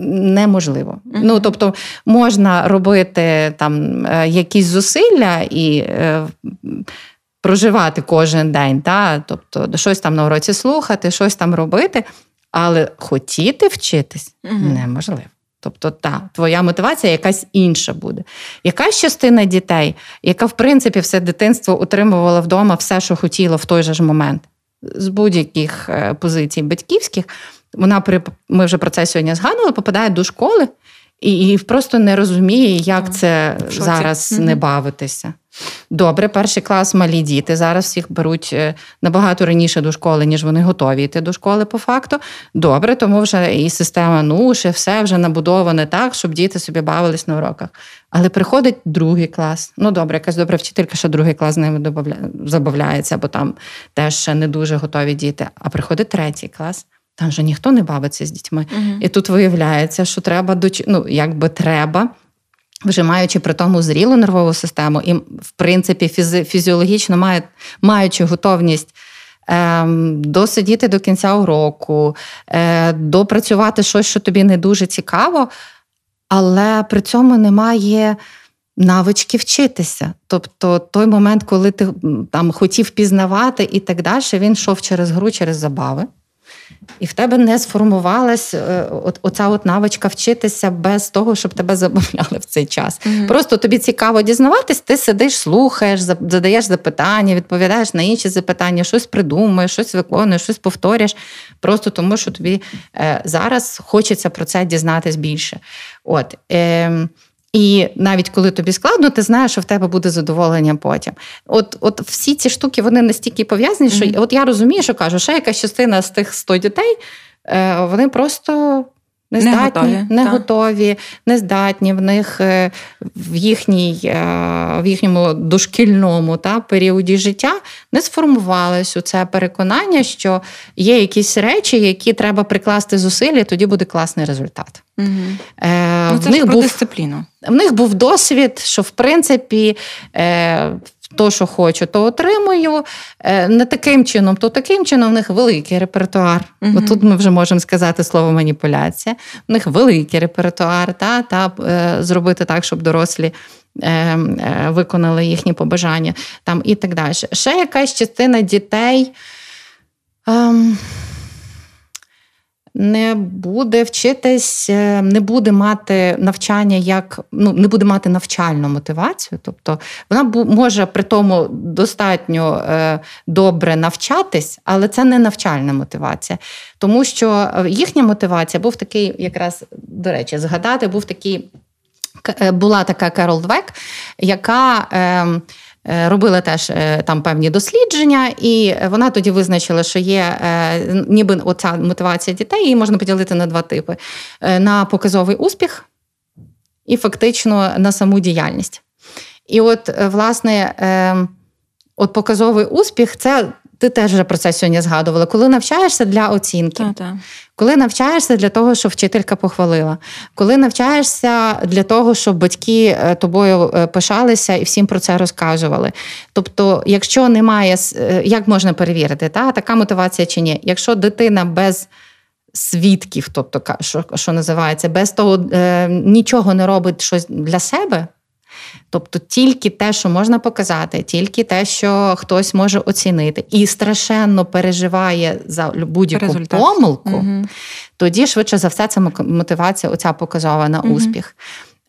Неможливо. Uh-huh. Ну, тобто, можна робити там якісь зусилля і е, проживати кожен день, та? тобто щось там на уроці слухати, щось там робити, але хотіти вчитись угу. неможливо. Тобто, та, твоя мотивація якась інша буде. Якась частина дітей, яка, в принципі, все дитинство утримувала вдома все, що хотіла в той же ж момент, з будь-яких е, позицій батьківських, вона при ми вже про це сьогодні згадували, попадає до школи і і просто не розуміє, як це зараз не бавитися. Добре, перший клас малі діти. Зараз всіх беруть е, набагато раніше до школи, ніж вони готові йти до школи по факту. Добре, тому вже і система НУШ, і все вже набудоване так, щоб діти собі бавились на уроках. Але приходить другий клас. Ну, добре, якась добра вчителька, що другий клас з ними забавляється, бо там теж ще не дуже готові діти. А приходить третій клас. Там вже ніхто не бавиться з дітьми. uh І тут виявляється, що треба доч... ну, якби треба вже маючи при тому зрілу нервову систему, і, в принципі, фізи, фізіологічно має, маючи готовність е, досидіти до кінця уроку, е, допрацювати щось, що тобі не дуже цікаво, але при цьому немає. Навички вчитися. Тобто той момент, коли ти там хотів пізнавати і так далі, він йшов через гру, через забави. І в тебе не сформувалась е, от, оця от навичка вчитися без того, щоб тебе забавляли в цей час. mm Просто тобі цікаво дізнаватись, ти сидиш, слухаєш, задаєш запитання, відповідаєш на інші запитання, щось придумуєш, щось виконуєш, щось повторюєш. Просто тому, що тобі е, зараз хочеться про це дізнатись більше. От. Е, і навіть коли тобі складно, ти знаєш, що в тебе буде задоволення потім. От от всі ці штуки вони настільки пов'язані, що mm-hmm. от я розумію, що кажу, що якась частина з тих 100 дітей, е, вони просто не здатні, не готові, не, готові, не здатні в них е, в їхній, е, в їхньому дошкільному та, періоді життя не сформувалось у це переконання, що є якісь речі, які треба прикласти зусилля, тоді буде класний результат. Угу. Е, ну, це в них про був, дисципліну. В них був досвід, що в принципі. Е, то, що хочу, то отримую. Е, не таким чином, то таким чином в них великий репертуар. uh Тут ми вже можемо сказати слово маніпуляція. В них великий репертуар, та, та е, зробити так, щоб дорослі. Е, виконали їхні побажання там і так далі. Ще якась частина дітей. Ем, не буде вчитись, е, не буде мати навчання як ну не буде мати навчальну мотивацію. Тобто вона може при тому достатньо е, добре навчатись, але це не навчальна мотивація. Тому що е, їхня мотивація був такий, якраз до речі, згадати, був такий була така Керол Двек, яка. Ем, Е, теж е, там певні дослідження, і вона тоді визначила, що є е, ніби оця мотивація дітей, її можна поділити на два типи: на показовий успіх і фактично на саму діяльність. І от, власне, от показовий успіх це ти теж вже про це сьогодні згадувала. Коли навчаєшся для оцінки, Та-та. коли навчаєшся для того, щоб вчителька похвалила, коли навчаєшся для того, щоб батьки е, тобою е, пишалися і всім про це розказували. Тобто, якщо немає, е, як можна перевірити, та, така мотивація чи ні? Якщо дитина без свідків, тобто що що називається, без того е, нічого не робить щось для себе. Тобто тільки те, що можна показати, тільки те, що хтось може оцінити, і страшенно переживає за будь-яку Результат. помилку, угу. тоді швидше за все це мотивація оця показова на угу. успіх.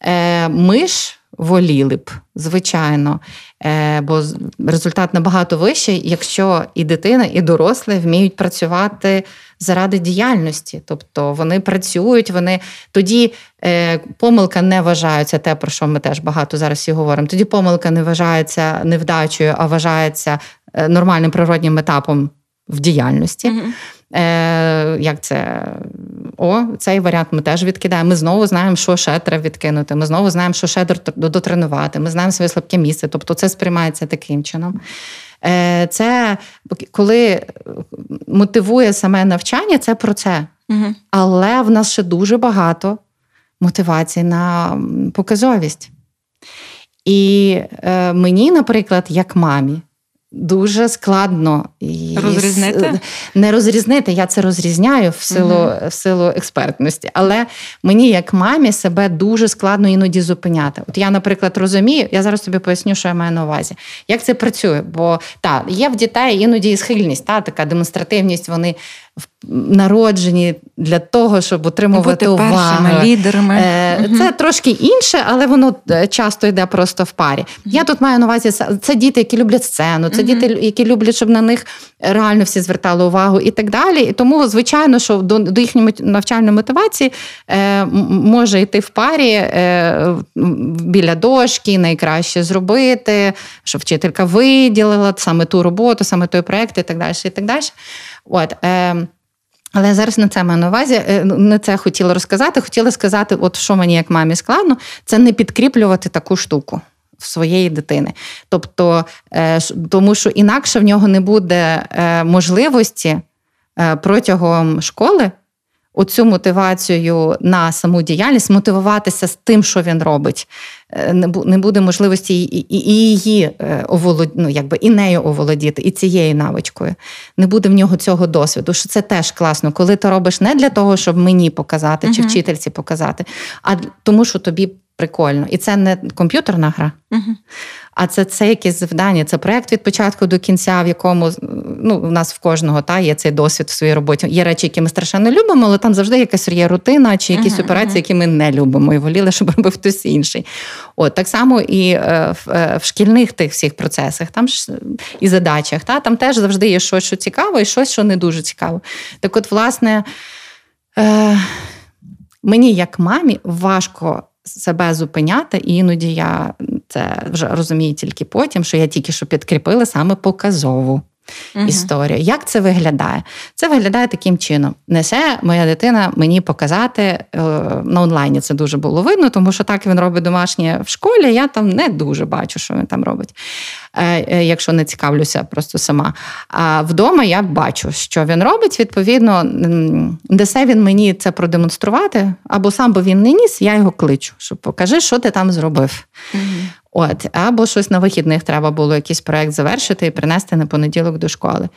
Е, Ми ж воліли б, звичайно, е, бо результат набагато вищий, якщо і дитина, і дорослі вміють працювати заради діяльності. Тобто вони працюють, вони тоді е, помилка не вважається те, про що ми теж багато зараз і говоримо. Тоді помилка не вважається невдачею, а вважається е, нормальним природнім етапом в діяльності. Mm-hmm. Е, Як це? О, цей варіант ми теж відкидаємо. Ми знову знаємо, що ще треба відкинути. Ми знову знаємо, що ще дотренувати. Ми знаємо своє слабке місце. Тобто це сприймається таким чином. Е, це коли мотивує саме навчання, це про це. Угу. Але в нас ще дуже багато мотивацій на показовість. І е, мені, наприклад, як мамі, Дуже складно розрізнити не розрізнити. Я це розрізняю в силу uh в силу експертності, але мені, як мамі, себе дуже складно іноді зупиняти. От я, наприклад, розумію, я зараз тобі поясню, що я маю на увазі. Як це працює? Бо та є в дітей іноді і схильність, та така демонстративність. Вони народжені для того, щоб отримувати Бути увагу. першими лідерами. Е, це трошки інше, але воно е, часто йде просто в парі. Я тут маю на увазі це діти, які люблять сцену, це діти, які люблять, щоб на них реально всі звертали увагу і так далі. І тому, звичайно, що до до їхньої навчальної мотивації е, може йти в парі біля дошки, найкраще зробити, щоб вчителька виділила саме ту роботу, саме той проєкт і так далі. і так далі. От, е, але зараз не це маю на увазі, е, ну, не це хотіла розказати. Хотіла сказати, от що мені як мамі складно, це не підкріплювати таку штуку в своєї дитини. Тобто, е, тому що інакше в нього не буде е, можливості протягом школи оцю мотивацію на саму діяльність, мотивуватися з тим, що він робить. Е, не буде можливості і її е, оволод... ну, якби і нею оволодіти, і цією навичкою. Не буде в нього цього досвіду. Що це теж класно, коли ти робиш не для того, щоб мені показати чи вчительці показати, а тому, що тобі прикольно. І це не комп'ютерна гра, угу. а це це якесь завдання. Це проект від початку до кінця, в якому ну, у нас в кожного та, є цей досвід в своїй роботі. Є речі, які ми страшенно любимо, але там завжди якась є рутина чи якісь uh операції, які ми не любимо, і воліли, щоб робив хтось інший. От Так само і е, в, е, в шкільних тих всіх процесах, там ж і задачах, та, там теж завжди є щось, що цікаво, і щось, що не дуже цікаво. Так от, власне. Е, Мені, як мамі, важко себе зупиняти, і іноді я це вже розумію тільки потім, що я тільки що підкріпила саме показову угу. історію. Як це виглядає? Це виглядає таким чином: несе моя дитина мені показати е, на онлайні. Це дуже було видно, тому що так він робить домашнє в школі. Я там не дуже бачу, що він там робить. Е, е, якщо не цікавлюся просто сама. А вдома я бачу, що він робить. Відповідно, несе він мені це продемонструвати, або сам би він не ніс, я його кличу, щоб покажи, що ти там зробив. Угу. От, Або щось на вихідних треба було якийсь проект завершити і принести на понеділок до школи.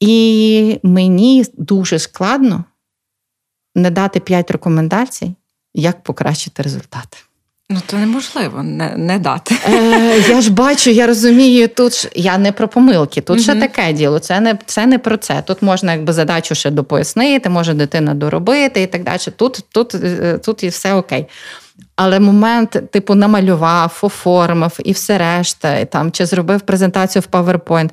І мені дуже складно не дати п'ять рекомендацій, як покращити результат. Ну, то неможливо не не дати. Е, Я ж бачу, я розумію, тут ж я не про помилки, тут mm ще таке діло. Це не це не про це. Тут можна якби задачу ще допояснити, може дитина доробити і так далі. Тут тут, е, тут і все окей. Але момент, типу, намалював, оформив і все решта, і там, чи зробив презентацію в PowerPoint.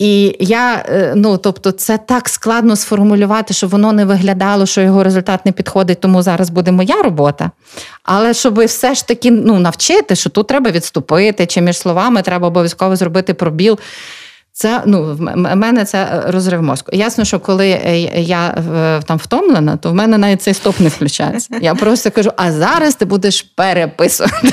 І я, е, ну тобто, це так складно сформулювати, щоб воно не виглядало, що його результат не підходить, тому зараз буде моя робота. Але щоб все ж таки ну, навчити, що тут треба відступити, чи між словами треба обов'язково зробити пробіл. Це ну в мене це е, розрив мозку. Ясно, що коли е, я там втомлена, то в мене навіть цей стоп не включається. Я просто кажу: а зараз ти будеш переписувати.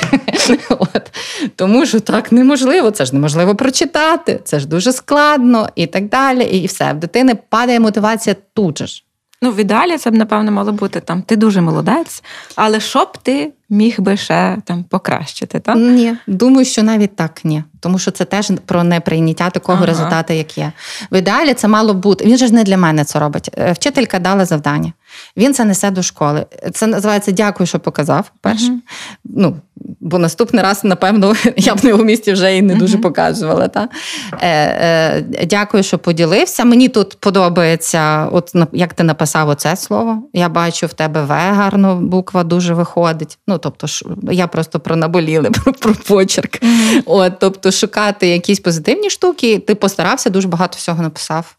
От. Тому що так неможливо, це ж неможливо прочитати, це ж дуже складно і так далі. І все. В дитини падає мотивація тут же. Ну, в ідеалі це б, напевно, мало бути там. Ти дуже молодець, але що б ти міг би ще там покращити? так? Ні, думаю, що навіть так ні. Тому що це теж про неприйняття такого ага. результату, як є. В ідеалі це мало бути. Він же ж не для мене це робить. Е, вчителька дала завдання. Він це несе до школи. Це називається Дякую, що показав. перше. Uh-huh. Ну, Бо наступний раз, напевно, я б на його місці вже і не uh-huh. дуже показувала. Та? Е, е, Дякую, що поділився. Мені тут подобається, от як ти написав оце слово. Я бачу, в тебе В гарно буква дуже виходить. Ну, тобто, я просто про наболіли, про, про почерк. Uh-huh. От, Тобто, шукати якісь позитивні штуки, ти постарався, дуже багато всього написав.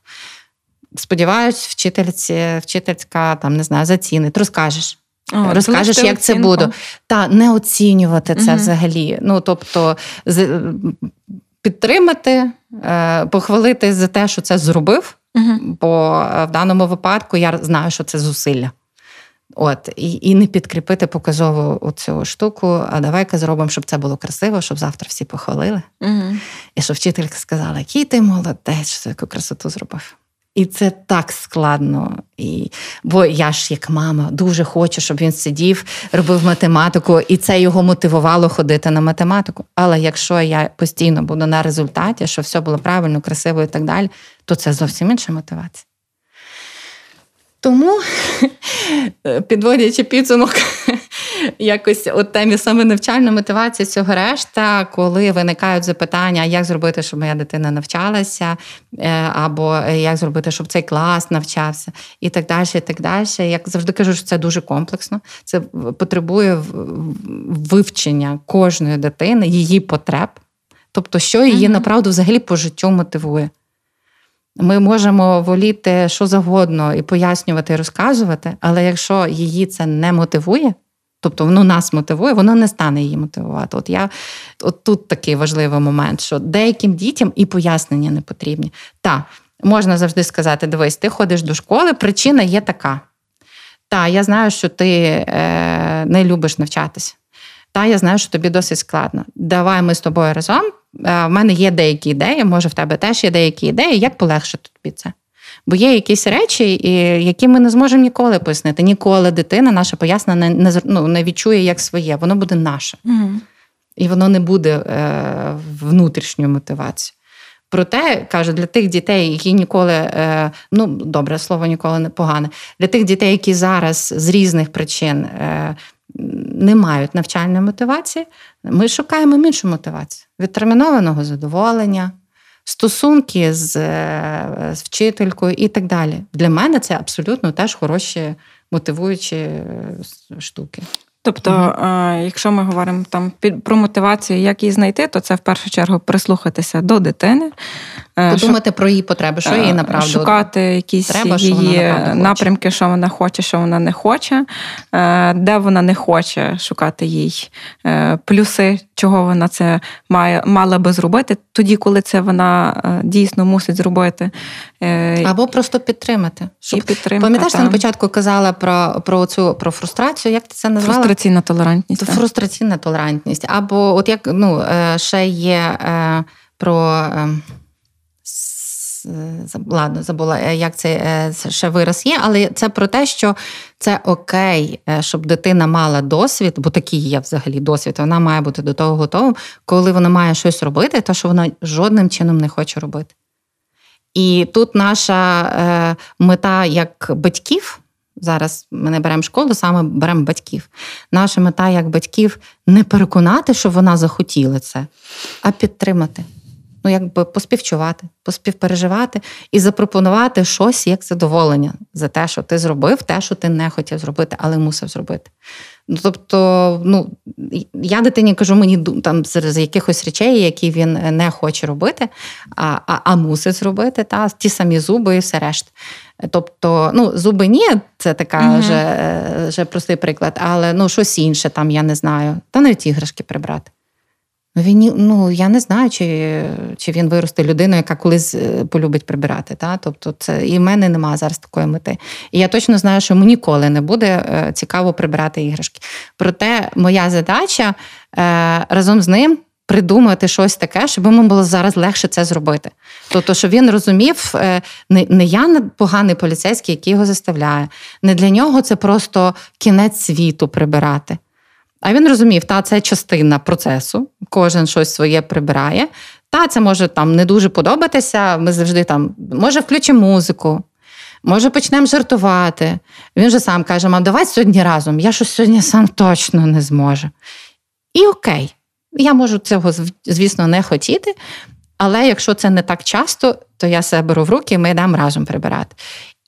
Сподіваюсь, вчительці, вчительська там не знаю, зацінить, розкажеш. О, Розкажеш, як це буде. Та не оцінювати це угу. взагалі. Ну, тобто, підтримати, е, похвалити за те, що це зробив, угу. бо е, в даному випадку я знаю, що це зусилля. От, І і не підкріпити показову цю штуку, а давай-ка зробимо, щоб це було красиво, щоб завтра всі похвалили. Угу. І щоб вчителька сказала, який ти молодець, що таку красоту зробив. І це так складно. І, Бо я ж, як мама, дуже хочу, щоб він сидів, робив математику, і це його мотивувало ходити на математику. Але якщо я постійно буду на результаті, що все було правильно, красиво і так далі, то це зовсім інша мотивація. Тому, підводячи підсумок, якось от темі саме навчальна мотивація цього решта, коли виникають запитання, як зробити, щоб моя дитина навчалася, е, або як зробити, щоб цей клас навчався, і так далі. і так далі. Як завжди кажу, що це дуже комплексно. Це потребує вивчення кожної дитини, її потреб, тобто, що її направду взагалі по життю мотивує. Ми можемо воліти що завгодно і пояснювати, і розказувати, але якщо її це не мотивує, тобто воно нас мотивує, воно не стане її мотивувати. От я от тут такий важливий момент, що деяким дітям і пояснення не потрібні. Та можна завжди сказати: дивись, ти ходиш до школи, причина є така. Та, я знаю, що ти е, не любиш навчатися. Та, я знаю, що тобі досить складно. Давай ми з тобою разом Е, в мене є деякі ідеї, може в тебе теж є деякі ідеї, як полегшити тобі це. Бо є якісь речі, які ми не зможемо ніколи пояснити. Ніколи дитина наша пояснена не ну, не відчує як своє, воно буде наше. Угу. І воно не буде е, внутрішньою мотивацією. Проте, кажу, для тих дітей, які ніколи, е, ну добре, слово ніколи не погане, для тих дітей, які зараз з різних причин е, не мають навчальної мотивації, ми шукаємо іншу мотивацію відтермінованого задоволення, стосунки з, з вчителькою і так далі. Для мене це абсолютно теж хороші мотивуючі штуки. Тобто, mm якщо ми говоримо там про мотивацію, як її знайти, то це в першу чергу прислухатися до дитини, е, подумати про її потреби, що їй е, направду шукати якісь треба, її що напрямки, що вона хоче, що вона не хоче, де вона не хоче шукати їй плюси, чого вона це має мала би зробити, тоді, коли це вона дійсно мусить зробити, або просто підтримати. Щоб... І підтримка, Пам'ятаєш, ти на початку казала про про цю про фрустрацію, як ти це назвала? Фрустраційна толерантність. То фрустраційна толерантність. Або от як ну, е, ще є е, про. Е, ладно, забула, як це ще вираз є, але це про те, що це окей, щоб дитина мала досвід, бо такий є взагалі досвід, вона має бути до того готова, коли вона має щось робити, то що вона жодним чином не хоче робити. І тут наша мета як батьків Зараз ми не беремо школу, саме беремо батьків. Наша мета як батьків не переконати, що вона захотіла це, а підтримати. Ну, якби поспівчувати, поспівпереживати і запропонувати щось як задоволення за те, що ти зробив, те, що ти не хотів зробити, але мусив зробити. Ну, Тобто, ну, я дитині кажу, мені там з якихось речей, які він не хоче робити, а а, а мусить зробити, та, ті самі зуби і все решта. Тобто, ну, зуби ні, це така uh вже, вже простий приклад, але ну, щось інше там, я не знаю, та навіть іграшки прибрати. Він ну я не знаю, чи чи він виросте людиною, яка колись е, полюбить прибирати. Та? Тобто, це і в мене немає зараз такої мети. І я точно знаю, що мені ніколи не буде е, цікаво прибирати іграшки. Проте моя задача е, разом з ним. Придумати щось таке, щоб йому було зараз легше це зробити. Тобто, щоб він розумів, не не я поганий поліцейський, який його заставляє. Не для нього це просто кінець світу прибирати. А він розумів, та це частина процесу, кожен щось своє прибирає. Та це може там не дуже подобатися. Ми завжди там, може, включимо музику, може, почнемо жартувати. Він же сам каже: мам, давай сьогодні разом. Я щось сьогодні сам точно не зможу. І окей, я можу цього, звісно, не хотіти. Але якщо це не так часто, то я себе беру в руки і ми йдемо разом прибирати.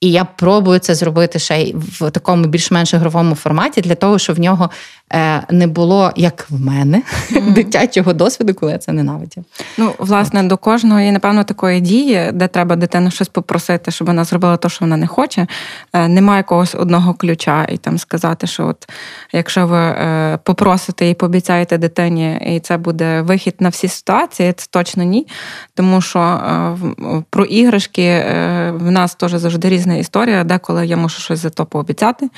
І я пробую це зробити ще й в такому більш-менш ігровому форматі, для того, щоб в нього Е, не було, як в мене, mm. дитячого досвіду, коли я це ненавидів. Ну, власне, От. до кожного є, напевно, такої дії, де треба дитину щось попросити, щоб вона зробила те, що вона не хоче. Е, немає якогось одного ключа і там сказати, що от якщо ви е, попросите і пообіцяєте дитині, і це буде вихід на всі ситуації, це точно ні. Тому що про іграшки в нас теж завжди різна історія, деколи я можу щось за то пообіцяти,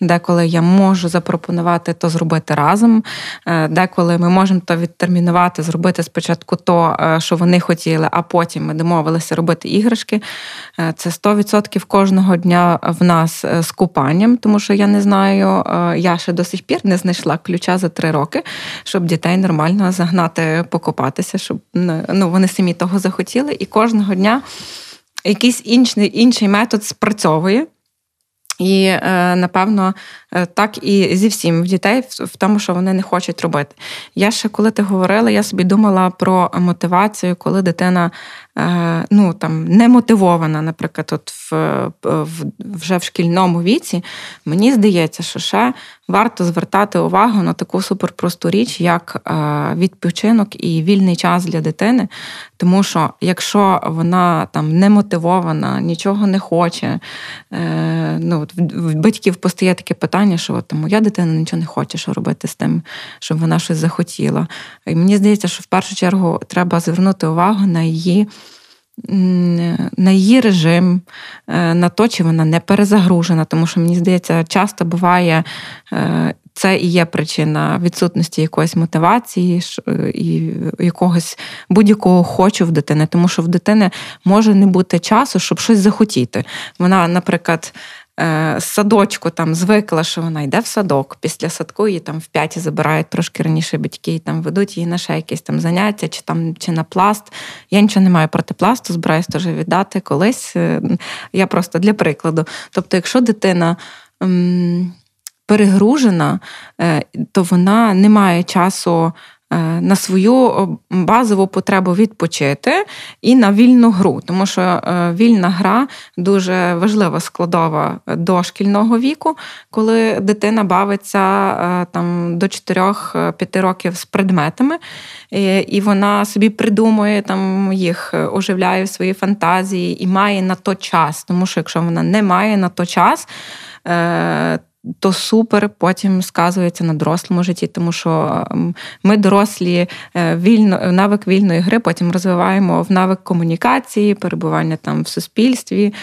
деколи я можу запропонувати то зробити разом. Е, деколи ми можемо то відтермінувати, зробити спочатку то, е, що вони хотіли, а потім ми домовилися робити іграшки. Е, це 100% кожного дня в нас з купанням, тому що я не знаю, я ще до сих пір не знайшла ключа за три роки, щоб дітей нормально загнати покупатися, щоб ну, вони самі того захотіли. І кожного дня якийсь інший, інший метод спрацьовує. І, е, напевно, е, так і зі всім в дітей в тому, що вони не хочуть робити. Я ще коли ти говорила, я собі думала про мотивацію, коли дитина ну там не мотивована, наприклад, от в, в вже в шкільному віці, мені здається, що ще варто звертати увагу на таку суперпросту річ, як е, відпочинок і вільний час для дитини. Тому що якщо вона там не мотивована, нічого не хоче, е, ну в батьків постає таке питання, що от, моя дитина нічого не хоче, що робити з тим, щоб вона щось захотіла. І мені здається, що в першу чергу треба звернути увагу на її на її режим, е, на то, чи вона не перезагружена, тому що мені здається, часто буває. Е, це і є причина відсутності якоїсь мотивації і якогось будь-якого хочу в дитини, тому що в дитини може не бути часу, щоб щось захотіти. Вона, наприклад, з садочку там звикла, що вона йде в садок. Після садку її там в п'яті забирають трошки раніше батьки і там ведуть її на ще якісь там заняття, чи там чи на пласт. Я нічого не маю проти пласту, збираюсь теж віддати колись. Е, я просто для прикладу. Тобто, якщо дитина. перегружена, то вона не має часу Е, на свою базову потребу відпочити і на вільну гру, тому що е, вільна гра дуже важлива складова дошкільного віку, коли дитина бавиться е, там до 4-5 років з предметами, і вона собі придумує там їх, оживляє в свої фантазії і має на то час, тому що якщо вона не має на то час то супер потім сказується на дорослому житті, тому що ем, ми дорослі е, вільно навик вільної гри, потім розвиваємо в навик комунікації, перебування там в суспільстві.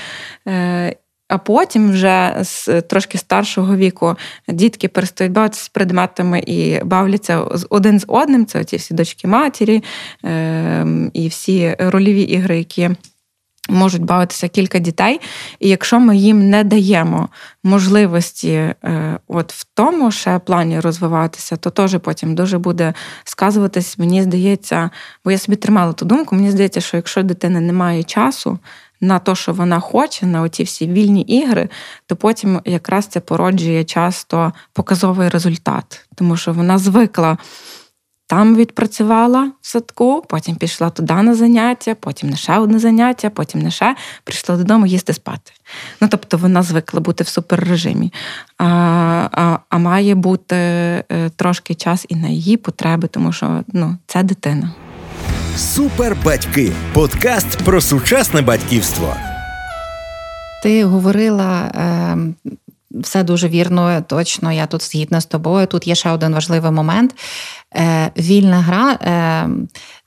Е, а потім вже з трошки старшого віку дітки перестають бавитися з предметами і бавляться один з одним. Це ті всі дочки матері ем, і всі рольові ігри, які можуть бавитися кілька дітей, і якщо ми їм не даємо можливості е, от в тому ще плані розвиватися, то теж потім дуже буде сказуватись, мені здається, бо я собі тримала ту думку, мені здається, що якщо дитина не має часу на те, що вона хоче, на оті всі вільні ігри, то потім якраз це породжує часто показовий результат, тому що вона звикла там відпрацювала в садку, потім пішла туди на заняття, потім на ще одне заняття, потім на ще прийшла додому їсти спати. Ну тобто вона звикла бути в суперрежимі. А а, а має бути е, трошки час і на її потреби, тому що ну, це дитина. Супербатьки подкаст про сучасне батьківство. Ти говорила е, все дуже вірно, точно. Я тут згідна з тобою. Тут є ще один важливий момент. Е, Вільна гра. Е,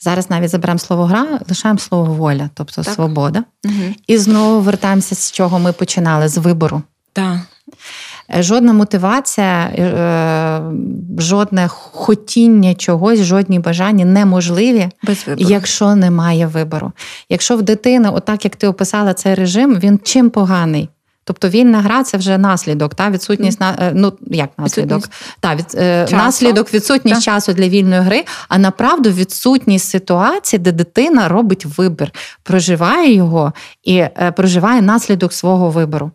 Зараз навіть заберемо слово гра, лишаємо слово воля, тобто так. свобода. Угу. І знову вертаємося з чого ми починали з вибору. Так. Е, жодна мотивація, е, жодне хотіння чогось, жодні бажання неможливі, Без якщо немає вибору. Якщо в дитини, отак як ти описала цей режим, він чим поганий? Тобто вільна гра це вже наслідок, та відсутність на е, ну як наслідок, та від часу. наслідок відсутність та. часу для вільної гри, а направду відсутність ситуації, де дитина робить вибір, проживає його і е, проживає наслідок свого вибору.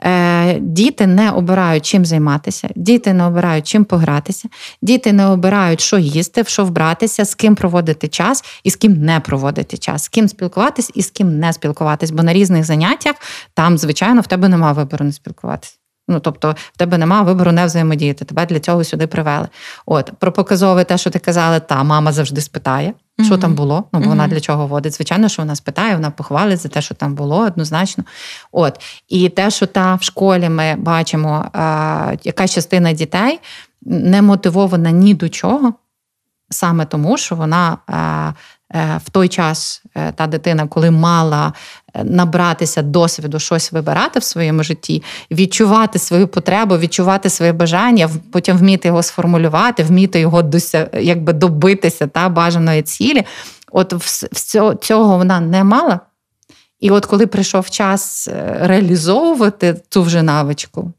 Е, Діти не обирають чим займатися, діти не обирають чим погратися, діти не обирають, що їсти, в що вбратися, з ким проводити час і з ким не проводити час, з ким спілкуватись і з ким не спілкуватись. Бо на різних заняттях там, звичайно, в тебе немає вибору не спілкуватися. Ну, тобто, в тебе немає вибору не взаємодіяти. Тебе для цього сюди привели. От про показове те, що ти казала, та мама завжди спитає що там було. Ну, бо вона для чого водить. Звичайно, що вона спитає, вона похвалить за те, що там було, однозначно. От. І те, що та в школі ми бачимо, е, яка частина дітей не мотивована ні до чого, саме тому, що вона. Е, в той час е, та дитина, коли мала е, набратися досвіду щось вибирати в своєму житті, відчувати свою потребу, відчувати своє бажання, потім вміти його сформулювати, вміти його якби добитися та бажаної цілі. От цього вона не мала. І от коли прийшов час реалізовувати ту вже навичку,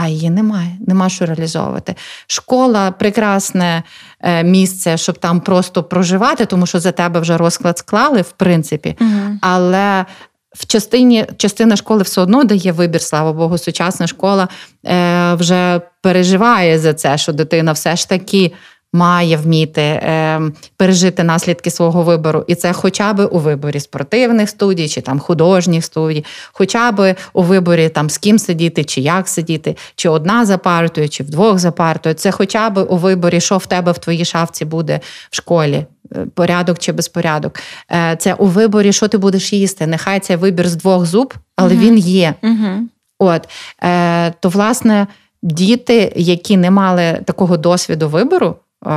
а її немає, нема що реалізовувати. Школа прекрасне е, місце, щоб там просто проживати, тому що за тебе вже розклад склали, в принципі. Угу. Але в частині частина школи все одно дає вибір, слава Богу, сучасна школа е, вже переживає за це, що дитина все ж таки має вміти е, пережити наслідки свого вибору, і це хоча б у виборі спортивних студій чи там художніх студій, хоча б у виборі там з ким сидіти, чи як сидіти, чи одна за партою, чи вдвох за партою. Це хоча б у виборі, що в тебе в твоїй шафці буде в школі. Е, порядок чи безпорядок. Е, це у виборі, що ти будеш їсти. Нехай це вибір з двох зуб, але uh він є. uh От, е, То, власне, діти, які не мали такого досвіду вибору,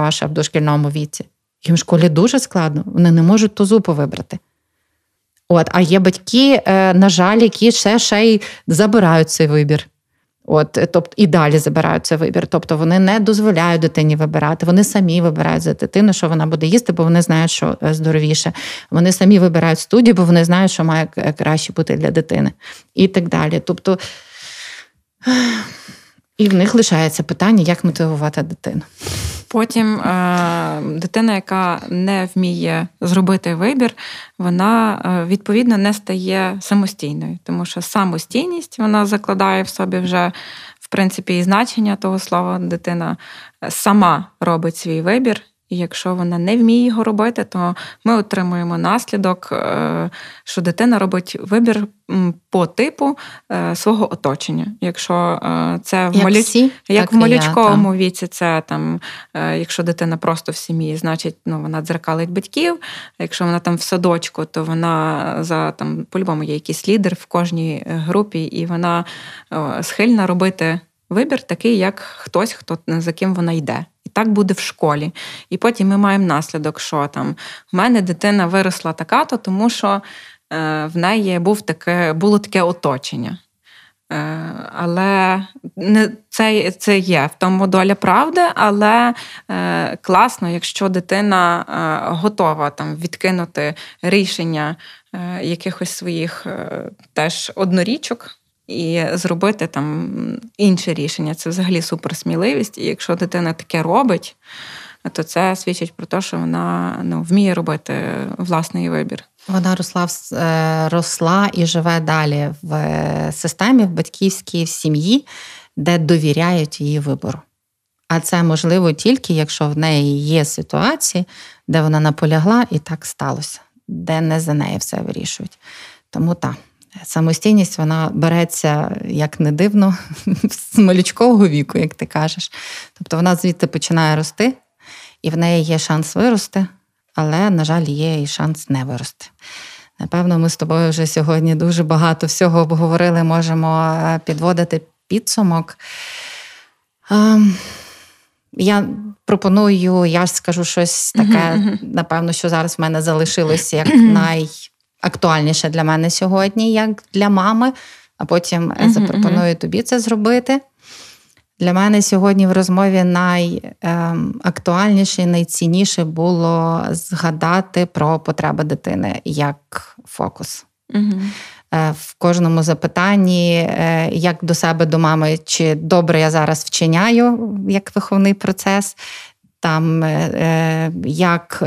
ще в дошкільному віці. Їм в школі дуже складно, вони не можуть ту зупу вибрати. От, А є батьки, е, на жаль, які ще ще й забирають цей вибір. От, тобто, І далі забирають цей вибір. Тобто вони не дозволяють дитині вибирати, вони самі вибирають за дитину, що вона буде їсти, бо вони знають, що е, здоровіше. Вони самі вибирають студію, бо вони знають, що має краще бути для дитини. І так далі. Тобто, і в них лишається питання, як мотивувати дитину. Потім е, дитина, яка не вміє зробити вибір, вона е, відповідно не стає самостійною, тому що самостійність вона закладає в собі вже принципі, і значення того слова дитина сама робить свій вибір. І якщо вона не вміє його робити, то ми отримуємо наслідок, е, що дитина робить вибір по типу е, свого оточення. Якщо е, це в як, молі... всі, як в малючковому віці, це там, якщо дитина просто в сім'ї, значить ну, вона дзеркалить батьків. Якщо вона там в садочку, то вона за там по-любому є якийсь лідер в кожній групі, і вона схильна робити вибір такий, як хтось, хто за ким вона йде. Так буде в школі. І потім ми маємо наслідок, що там в мене дитина виросла така-то, тому що е, в неї був таке, було таке оточення. Е, але не це це є в тому доля правди, але е, класно, якщо дитина е, готова там відкинути рішення е, якихось своїх е, теж однорічок і зробити там інше рішення. Це взагалі суперсміливість. І якщо дитина таке робить, то це свідчить про те, що вона ну, вміє робити власний вибір. Вона росла е, росла і живе далі в системі, в батьківській в сім'ї, де довіряють її вибору. А це можливо тільки, якщо в неї є ситуації, де вона наполягла, і так сталося, де не за неї все вирішують. Тому так. Самостійність вона береться, як не дивно, з малючкового віку, як ти кажеш. Тобто вона звідти починає рости, і в неї є шанс вирости, але, на жаль, є і шанс не вирости. Напевно, ми з тобою вже сьогодні дуже багато всього обговорили, можемо е, підводити підсумок. Ем, я пропоную, я ж скажу щось таке, напевно, що зараз в мене залишилося як най актуальніше для мене сьогодні, як для мами, а потім uh-huh, запропоную uh-huh. тобі це зробити. Для мене сьогодні в розмові найактуальніше ем, і найцінніше було згадати про потреби дитини як фокус. Uh-huh. В кожному запитанні, е, як до себе, до мами, чи добре я зараз вчиняю як виховний процес, там е, як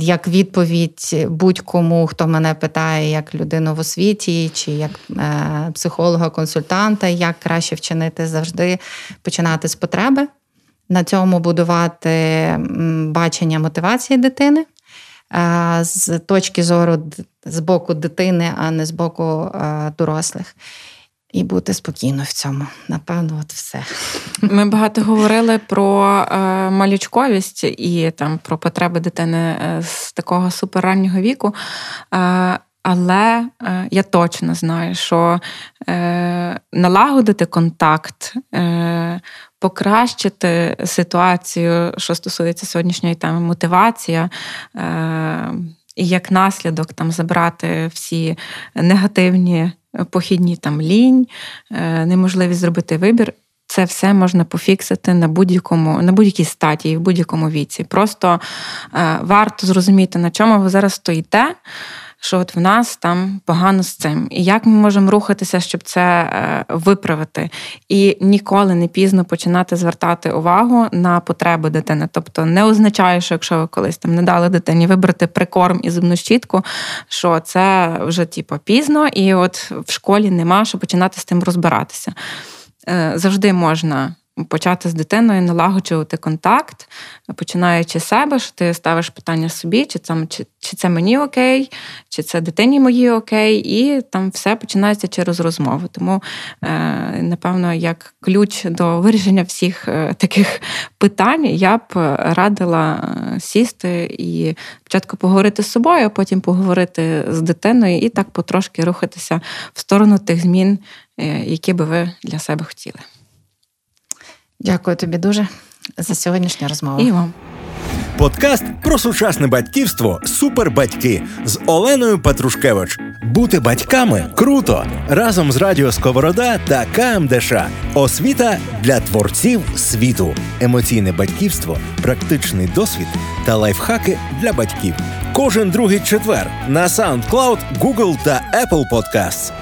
як відповідь будь-кому, хто мене питає, як людину в освіті, чи як е, психолога-консультанта, як краще вчинити завжди починати з потреби, на цьому будувати бачення мотивації дитини. Е, з точки зору з боку дитини, а не з боку е, дорослих і бути спокійно в цьому. Напевно, от все. Ми багато говорили про е, малючковість і там про потреби дитини е, з такого суперраннього віку. Е, але я точно знаю, що налагодити контакт, покращити ситуацію, що стосується сьогоднішньої теми мотивація. І як наслідок там забрати всі негативні похідні там лінь, е, неможливість зробити вибір. Це все можна пофіксити на будь-якому, на будь-якій статі, в будь-якому віці. Просто е, варто зрозуміти, на чому ви зараз стоїте що от в нас там погано з цим, і як ми можемо рухатися, щоб це е, виправити, і ніколи не пізно починати звертати увагу на потреби дитини. Тобто не означає, що якщо ви колись там не дали дитині вибрати прикорм і зубну щітку, що це вже типу, пізно, і от в школі нема що починати з тим розбиратися. Е, завжди можна почати з дитиною налагоджувати контакт, починаючи з себе, що ти ставиш питання собі, чи там, чи, чи це мені окей, чи це дитині мої окей, і там все починається через розмову. Тому, е, напевно, як ключ до вирішення всіх е, таких питань, я б радила е, сісти і спочатку поговорити з собою, а потім поговорити з дитиною і так потрошки рухатися в сторону тих змін, які би ви для себе хотіли. Дякую тобі дуже за сьогоднішню розмову. І вам. Подкаст про сучасне батьківство Супербатьки з Оленою Петрушкевич. Бути батьками круто разом з Радіо Сковорода та КМДШ. Освіта для творців світу, емоційне батьківство, практичний досвід та лайфхаки для батьків. Кожен другий четвер на SoundCloud, Google та Apple Podcasts.